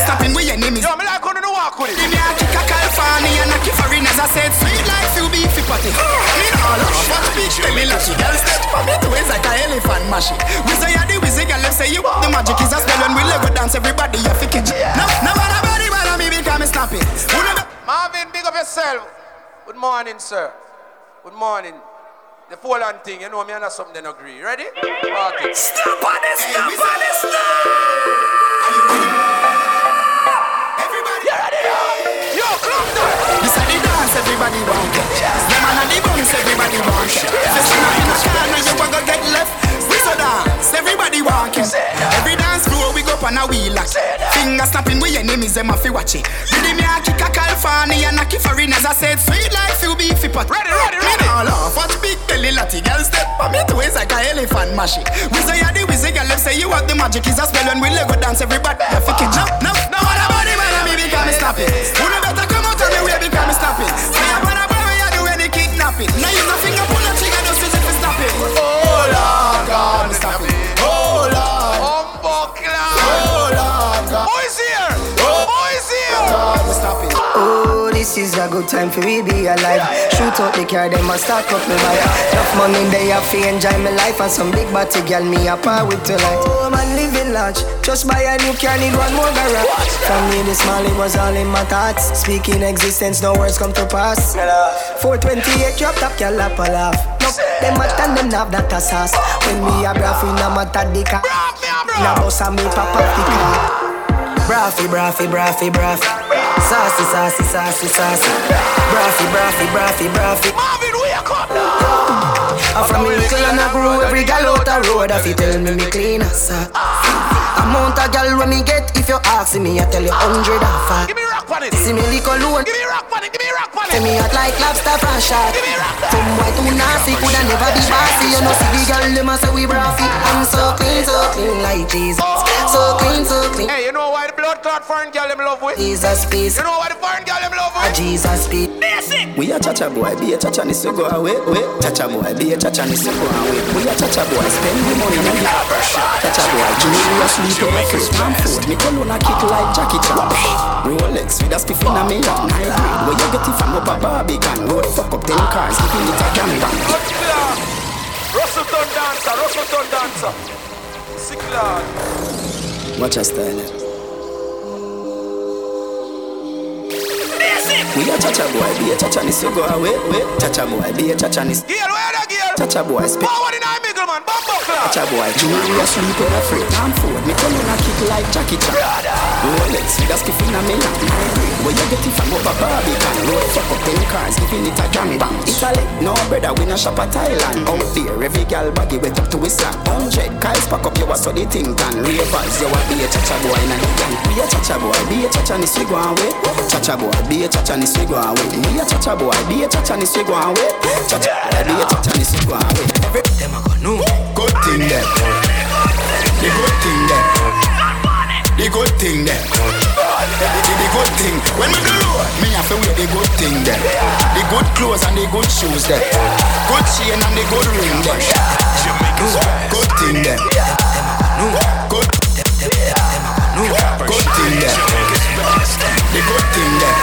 Stopping with enemies. Yo, me like on the walk with it. Give me a kick a California and a kick for as I said, sweet like you beefy patty. Me all up, watch big tell me lucky. Girl step for me to ways like a elephant mashing. We say you the wizard, girl, let's say you the magic is a spell when we Lego dance, everybody you fi catch. No, no, bother me because me snap it. Who never Marvin, big up yourself. Good morning, sir. Good morning. The Poland thing, you know me and I something they agree. Ready? Party. Stop on this, stop on this, stop! Everybody, you ready? Yo, club that. This is the dance everybody want catch. Them and the bums everybody want. If you stand up in a corner, you gonna get left. Dance, everybody catch. Every dance floor we go up on a wheel. Finger snapping with enemies, them a fi watch it. Did me a kick a California and a kick for as I said, sweet like you beefy pot. Ready, ready, ready. All off, watch big belly latty girl step on me to waist like a elephant mashing. We say you the wizard, girl, let's say you have the magic is a spell when we Lego dance everybody. You fi catch up, no, no, what about the man me because me snap it. Who no better come out on the way because me snap it. Say up on a boy you do any kidnapping. Now you no finger God, it. Oh Lord. Oh Lord Who is here? Oh. Who is here? God, me snap it. Oh, this is a good time for we be alive. Shoot out the car, them a start up me buy. Enough money they have to enjoy my life and some big body girl me a par with tonight. Oh man, living large, just buy a new car, need one more garage. For me, this small it was all in my thoughts. Speaking existence, no words come to pass. 428 drop top, girl lap a laugh. No, them a stand them have that a sauce. When me a braff in a matter the car. Na boss a me up the car. Braffy, braffy, braffy, braffy. Sassy, sassy, sassy, sassy. Braffy, braffy, braffy, braffy. Marvin, wake up now. I'm from me little and I grew every gal out the road. If you tell me me clean a Amount of gal when me get if you ask me, I tell you hundred and five. Give me rock on it. See me lick alone. Give me rock on it. Give me rock on Say it. me hot like lobster from shot. Give me rock on Some boy too nasty, coulda never be bossy. You know see the girl them a say we braffy. I'm so clean, so clean like Jesus. Oh. So clean, so clean. Hey, you know why the blood clot foreign girl them love with? Jesus peace. You know why the foreign girl them love A with? Jesus peace. We a cha-cha boy, be a cha-cha ni so go away, wait. Cha-cha boy, be a cha-cha ni so go away. We a cha-cha boy, spend the money on the Cha-cha boy, Julius sleep on my foot, man foot. Me cologne a kick like Jackie Chan. Rolex with a spiff in a hand. High grade, where you get it from up a Barbican. Road fuck up ten cars, giving it a gangbang. Russell Ton dancer, Russell Ton dancer. Sick lad. Watch a style. eh. We a cha-cha boy, be a cha-cha ni so go away, wait. Cha-cha boy, be a cha-cha ni Gail, Touch a boy, spit. Power in our man. Bumbo clap. Touch a boy. Junior, you sleep on a free time for it, Me come in a kick like Jackie Chan. Brother. Rolex, that's the thing I mean. Where you get it from a Barbican Road fuck up ten cars, giving it a jam bang. Italy, no brother, we no shop a Thailand. Out there, every gal body wet up to his slap. Hundred, Kyle's pack up, you a so the thing done Ravers, you a be a cha-cha boy in a gang. Be a cha-cha boy, be a cha-cha ni swig one way. Cha-cha boy, be a cha-cha ni swig one way. Be a cha-cha boy, be a cha-cha ni swig one way. Cha-cha be a cha-cha ni swig one way. Every, them a go Good thing there. The good thing there. The good thing there. The, the, good thing. When we do road, me have to wear the good thing there. The good clothes and the good shoes there. Good chain and the good ring then there. Good thing there. Good. Good thing there. The good thing there.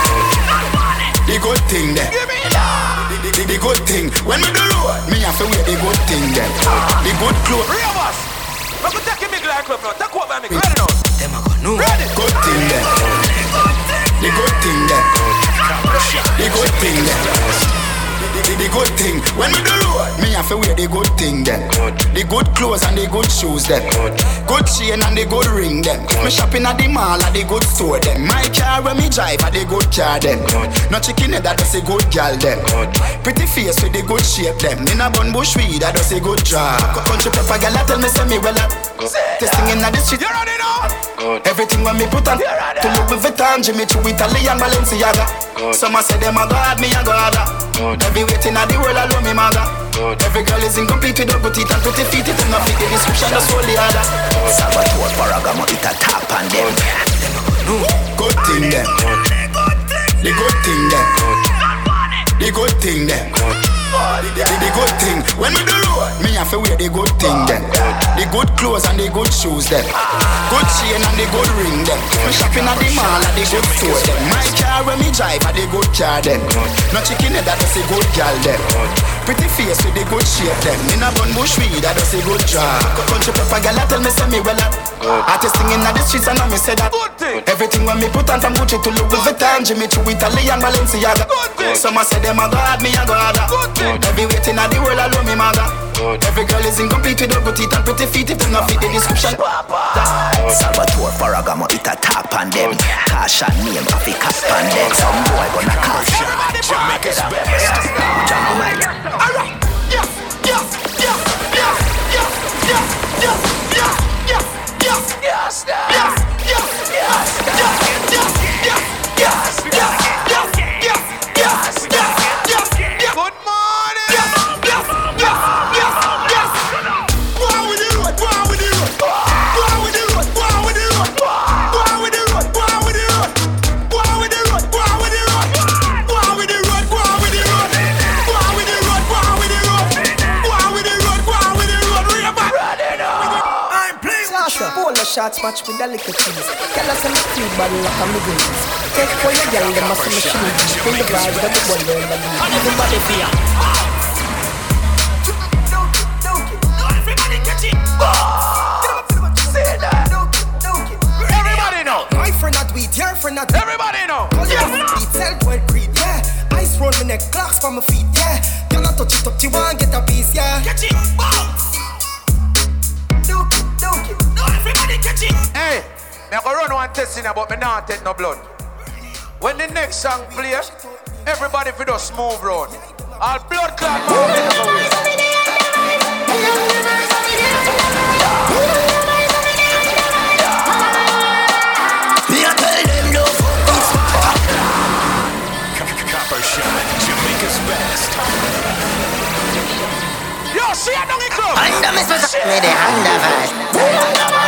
The good thing there. The, the, the good thing. When we do road, me have to wear the good thing there. The good clothes. Of us. I'm gonna take a big like club now. Take over me. Ready now. Them a go no Ready. Good thing there. The good thing there. The good thing there. The, the, good thing. When we do road, me have to wear the good thing there. The good clothes and the good shoes there. Good chain and the good ring them. Me shopping at the mall at the good store them. My car when me drive at the good car them. No chicken head that does a good gal them. Pretty face with the good shape them. In a bun bush weed that does a good job. Country pepper gal that tell me say me well up. This thing in the street. You already know. Everything when me put on To Louis Vuitton, Jimmy Choo, with Italian, Balenciaga Some a say them a god, me a god Every waiting at the world, I love me maga Every girl is incomplete with her good teeth and pretty feet. It not fit the description, that's all the other Salvatore Ferragamo, it a tap on them. Mm. Good. Thing them. The good thing them. The good thing them. The, the, the good thing. When we do road, me have to wear the good thing them. The good clothes and the good shoes them. Good chain and the good ring them. Me shopping at the mall at the good store them. My car when me drive at the good car them. No chicken head that does a good gal them. Pretty face with the good shape them. In a bun bush weed that does a good job. Country pepper gal that tell me say me well up. Artist singing at the streets and I me say that. Everything when me put on from Gucci to Louis Vuitton, Jimmy Choo, Italian, Balenciaga. Some a say them a god, me a god. Every waiting at the world, I love me maga. Every girl is incomplete with her good teeth and pretty feet. It not fit the description. Salvatore Ferragamo, it a tap on them. Cash and name, Africa on them. Some boy gonna call Jamaica's best. Mike. Alright, yes, yes, polo shots match with the little cheese. Tell us some cute body like a living cheese. Take for your girl, them must be machine. Bring the vibe, got the one there in the lead. Everybody fear. Everybody know. My friend not weed, your friend not weed. Everybody know. Call your beat, sell well creed, yeah. Ice roll my neck, clocks for my feet, yeah. Me I go run one testing but me not take no blood. When the next song play, everybody for just move round. All blood clot man. Me a tell them no Copper Shot, Jamaica's best. Yo, see I don't club. Under me special me the under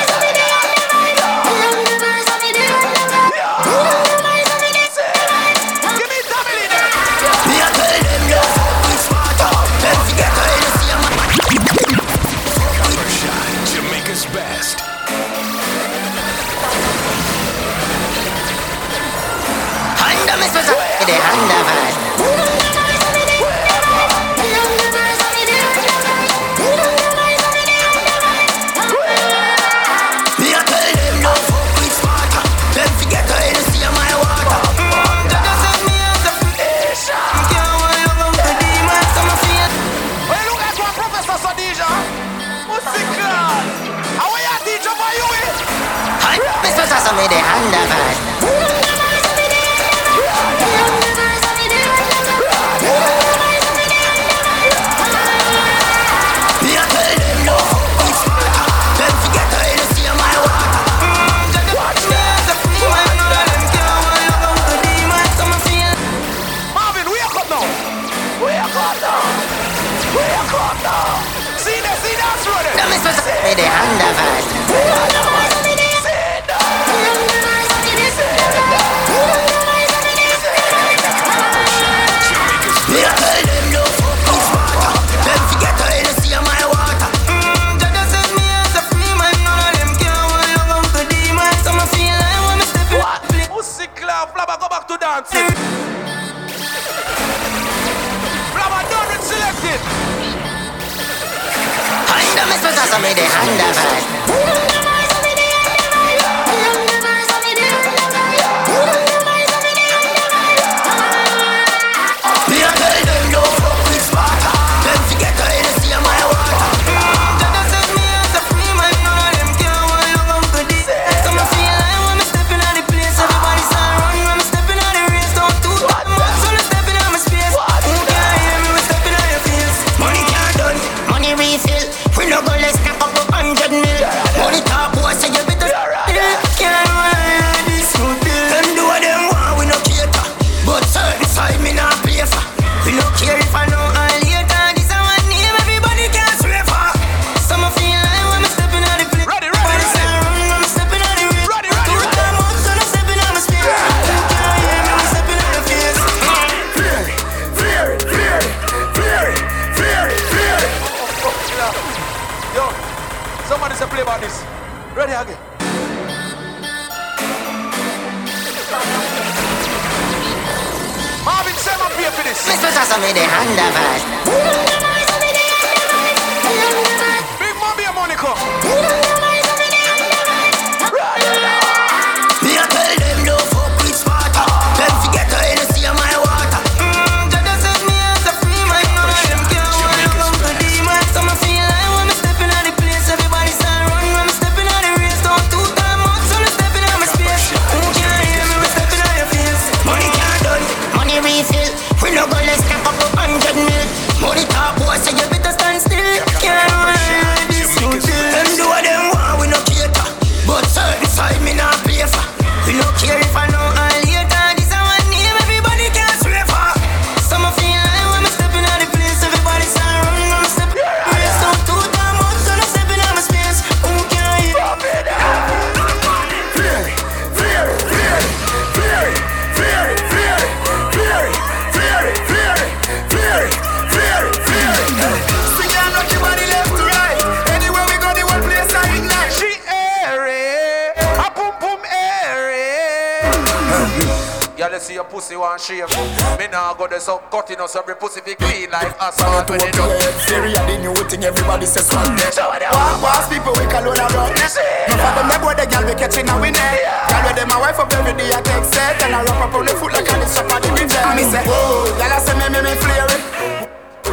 every pussy be clean like asphalt when it done. Syria, the new thing, everybody says swag. So what they Walk past people, we call on a run. You see? No for them, they boy, the girl we catching a winner. Girl with them, my wife up every day, I take set. And I wrap up on the foot like a this up on the river. And me say, whoa, girl, I say me, me, me, flare it.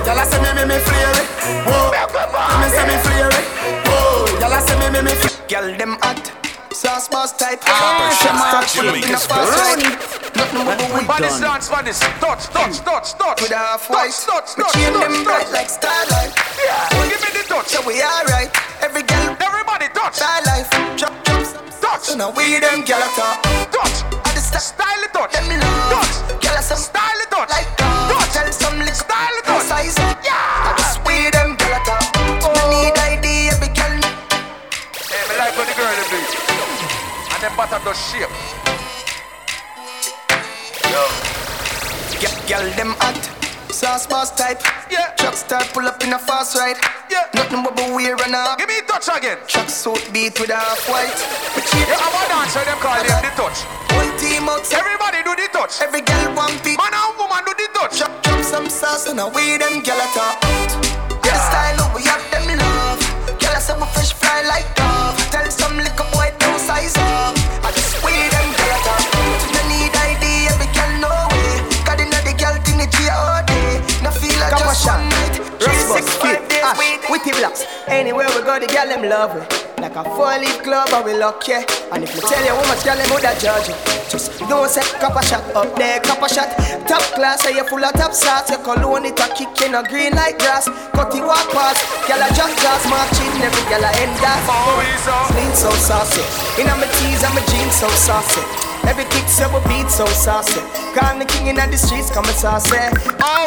Girl, I say me, me, me, flare it. Whoa, me say me, flare it. Whoa, girl, I say me, me, me, flare it. Girl, them hot. Sauce boss type. Copper shot, Jamaica's best. Nothing but the weed But this done. dance, this touch, touch, touch, touch. With a half touch, white. touch, Me touch, chain them bright like starlight. Yeah, give me the touch. So we alright. Every girl Everybody touch, star life. Drop, drop, touch, So now we them at top. touch. I just. Style it touch, Let me love. touch. I some Style it touch, like touch. Tell some little Style it touch. size. Yeah. I just we them girl at top. No oh. need ID, every girl. Hey, me like when the girl them do. And them bottom does shape. Girl, them hot. Sauce boss type. Yeah. Truck star pull up in a fast ride. Yeah. Nothing but we wear and a Give me touch again. truck suit beat with a half white. Yeah, I'm a dancer, them call them the touch. Whole team outside. Everybody do the touch. Every girl want beat. Man and woman do the touch. Drop, drop some sauce and a we them girl at top. Yeah. The style of we have them in love. Girl, I we fresh fly like dove. Tell some little boy don't size up. Five days, wait. Witty black. Yes, anywhere we go, the girl them love we. Like a four-leaf club, we luck, yeah. And if you tell you how much girl them woulda judge you, just don't say copper shot up there, copper shot. Top class, say you full of top shots. Your cologne it a kick in a green like grass. Cut the walk past, girl a just just marching. Every girl a end that. Lean so saucy, in my tees and my jeans so saucy. Every kick so we beat so saucy. Call me king in the streets, come and saucy.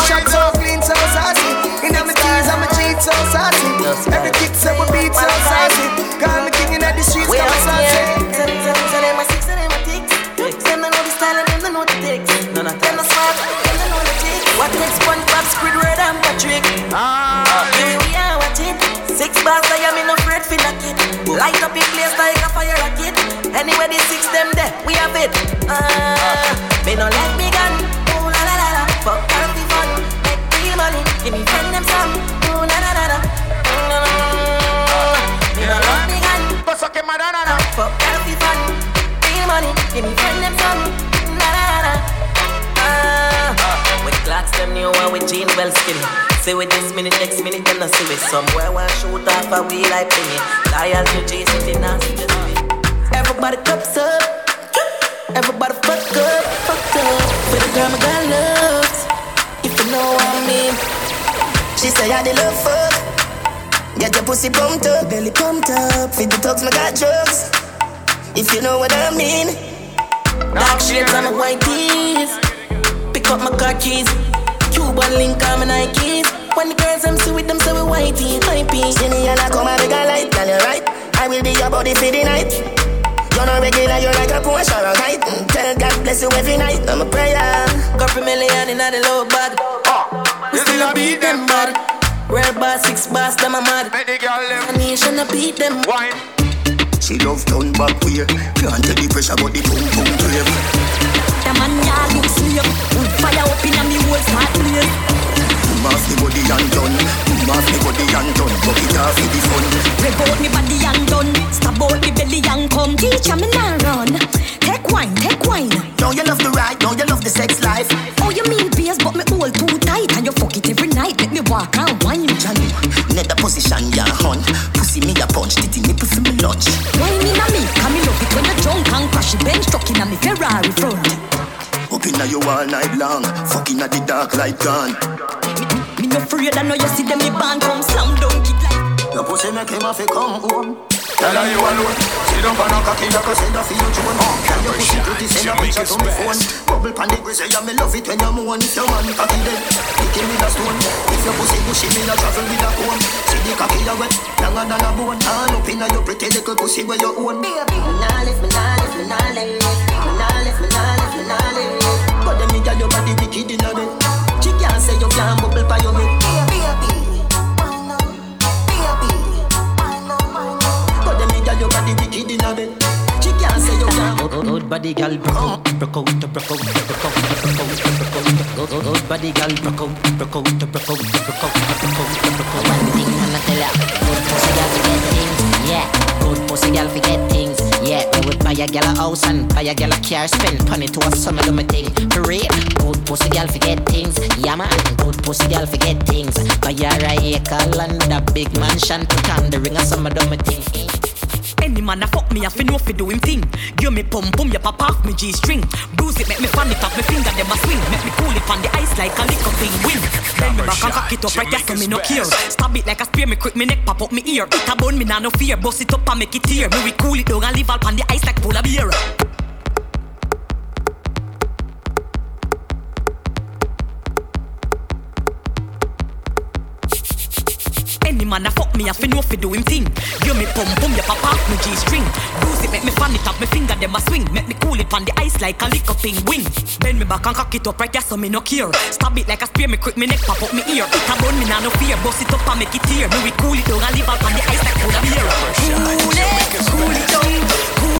Shot so clean, so saucy. In my tees and my jeans so saucy. Every kick so we beat so saucy. Call me king in the streets, come and saucy. So them a six, so them a ticks. Them don't know the style and them don't know the ticks. Them no smart, them don't know the ticks. What takes SpongeBob, Squidward and Patrick? Ah, here we are watching. Six bars, I am in no afraid for knock it. Light up in place like a fire rocket. Anyway, the six them there, we have it. Ah, me no let me gun. Ooh la la la la, fuck the fun. Make real money, give me friend them some. Ooh la la la la. Mm, Me no let me gun. Fuck the fun. Real money, give me friend them some. La la la la. With clocks them new with jean well skinny. See with this minute, next minute, then I see with somewhere one shoot off a wheel like penny. Loyal to J City now. Everybody cups up. Everybody fuck up, fuck up. For the girl my girl loves. If you know what I mean. She say I the love fuck. Get your pussy pumped up, belly pumped up. Feed the dogs, my got drugs. If you know what I mean. Dark shades on my white tees. Pick up my car keys. Cuban link on my Nikes. When the girls I'm with them, so we whitey, hypey. See me and I come and make a light, girl, you right. I will be your body for the night. You're not regular, you're like a Porsche or a kite. Mm, Tell God bless you every night. I'm a prayer. Couple million in the low bag. We still a beat them bad. Red bar, six bars, them a mad. A nation a beat them. Wine. She love turn back way. Can't take the pressure, but the boom boom brave. The man ya look slave. Wood fire up in a me whole start blaze. Mass the body and done. Mass the body and done. Buck it off the fun. Rev out me body and done. Stab out me belly and come. Teacher me now run. Take wine, take wine. Know you love the ride, know you love the sex life. Oh, you mean bass, but me hold too tight and you fuck it every night. Make me walk and wine. Johnny, net the position, ya hunt. Pussy me a punch, titty nipple for me lunch. Wine in a me, come me love it when you drunk and crash it. Bench truck in a me Ferrari front. Up inna you all night long. Fucking at the dark light gone. Me no afraid, I know you see them me band come slam dunk it like. Your pussy make him have to come home. Tell her you alone. Sit down on a cocky, you can send her for your drone. Can your pussy pretty send a picture to me phone? Bubble pan the grizzly, yeah, me love it when you moan. If your man cocky dead, kick him with a stone. If your pussy bushy, me a travel with a comb. See the cocky you wet, longer than a bone. All up inna your pretty little pussy where you own. Baby, me nah lift, me nah lift, me nah lift. Body gal broke out, broke out, broke out, broke out, broke out, broke out. Good, good body gal broke out, broke out, broke out, broke out, broke out, broke out. One thing I'ma tell ya, good pussy gal forget things, yeah. Good pussy gal forget things, yeah. We would buy a gal a house and buy a gal a car, spend money to a summer do me thing. For real, good pussy gal forget things, yeah man. Good pussy gal forget things. Buy her a acre land, a big mansion, put on the ring a summer do me thing. Any man a fuck me, I fi know fi do him thing. Give me pum pum, ya pop off me G string. Bruise it, make me fan it off me finger, them a swing. Make me cool it on the ice like a liquor thing. Win. Then me back and cock it up right there, so me no care. Stab it like a spear, me quick me neck pop up me ear. It a bone, me nah no fear. Bust it up and make it tear. Me we cool it down and leave all on the ice like polar beer. Any man a fuck me, I fi know fi do him thing. Give me pum pum, pop off me G string. Bruise it, make me fan it off me finger, them a swing. Make me cool it on the ice like a liquor thing. Win. Bend me back and cock it up right there, so me no care. Stab it like a spear, me quick me neck pop up me ear. It a bone, me nah no fear. Bust it up and make it tear. Me we cool it down and leave out on the ice like polar beer. Cool it, cool it down,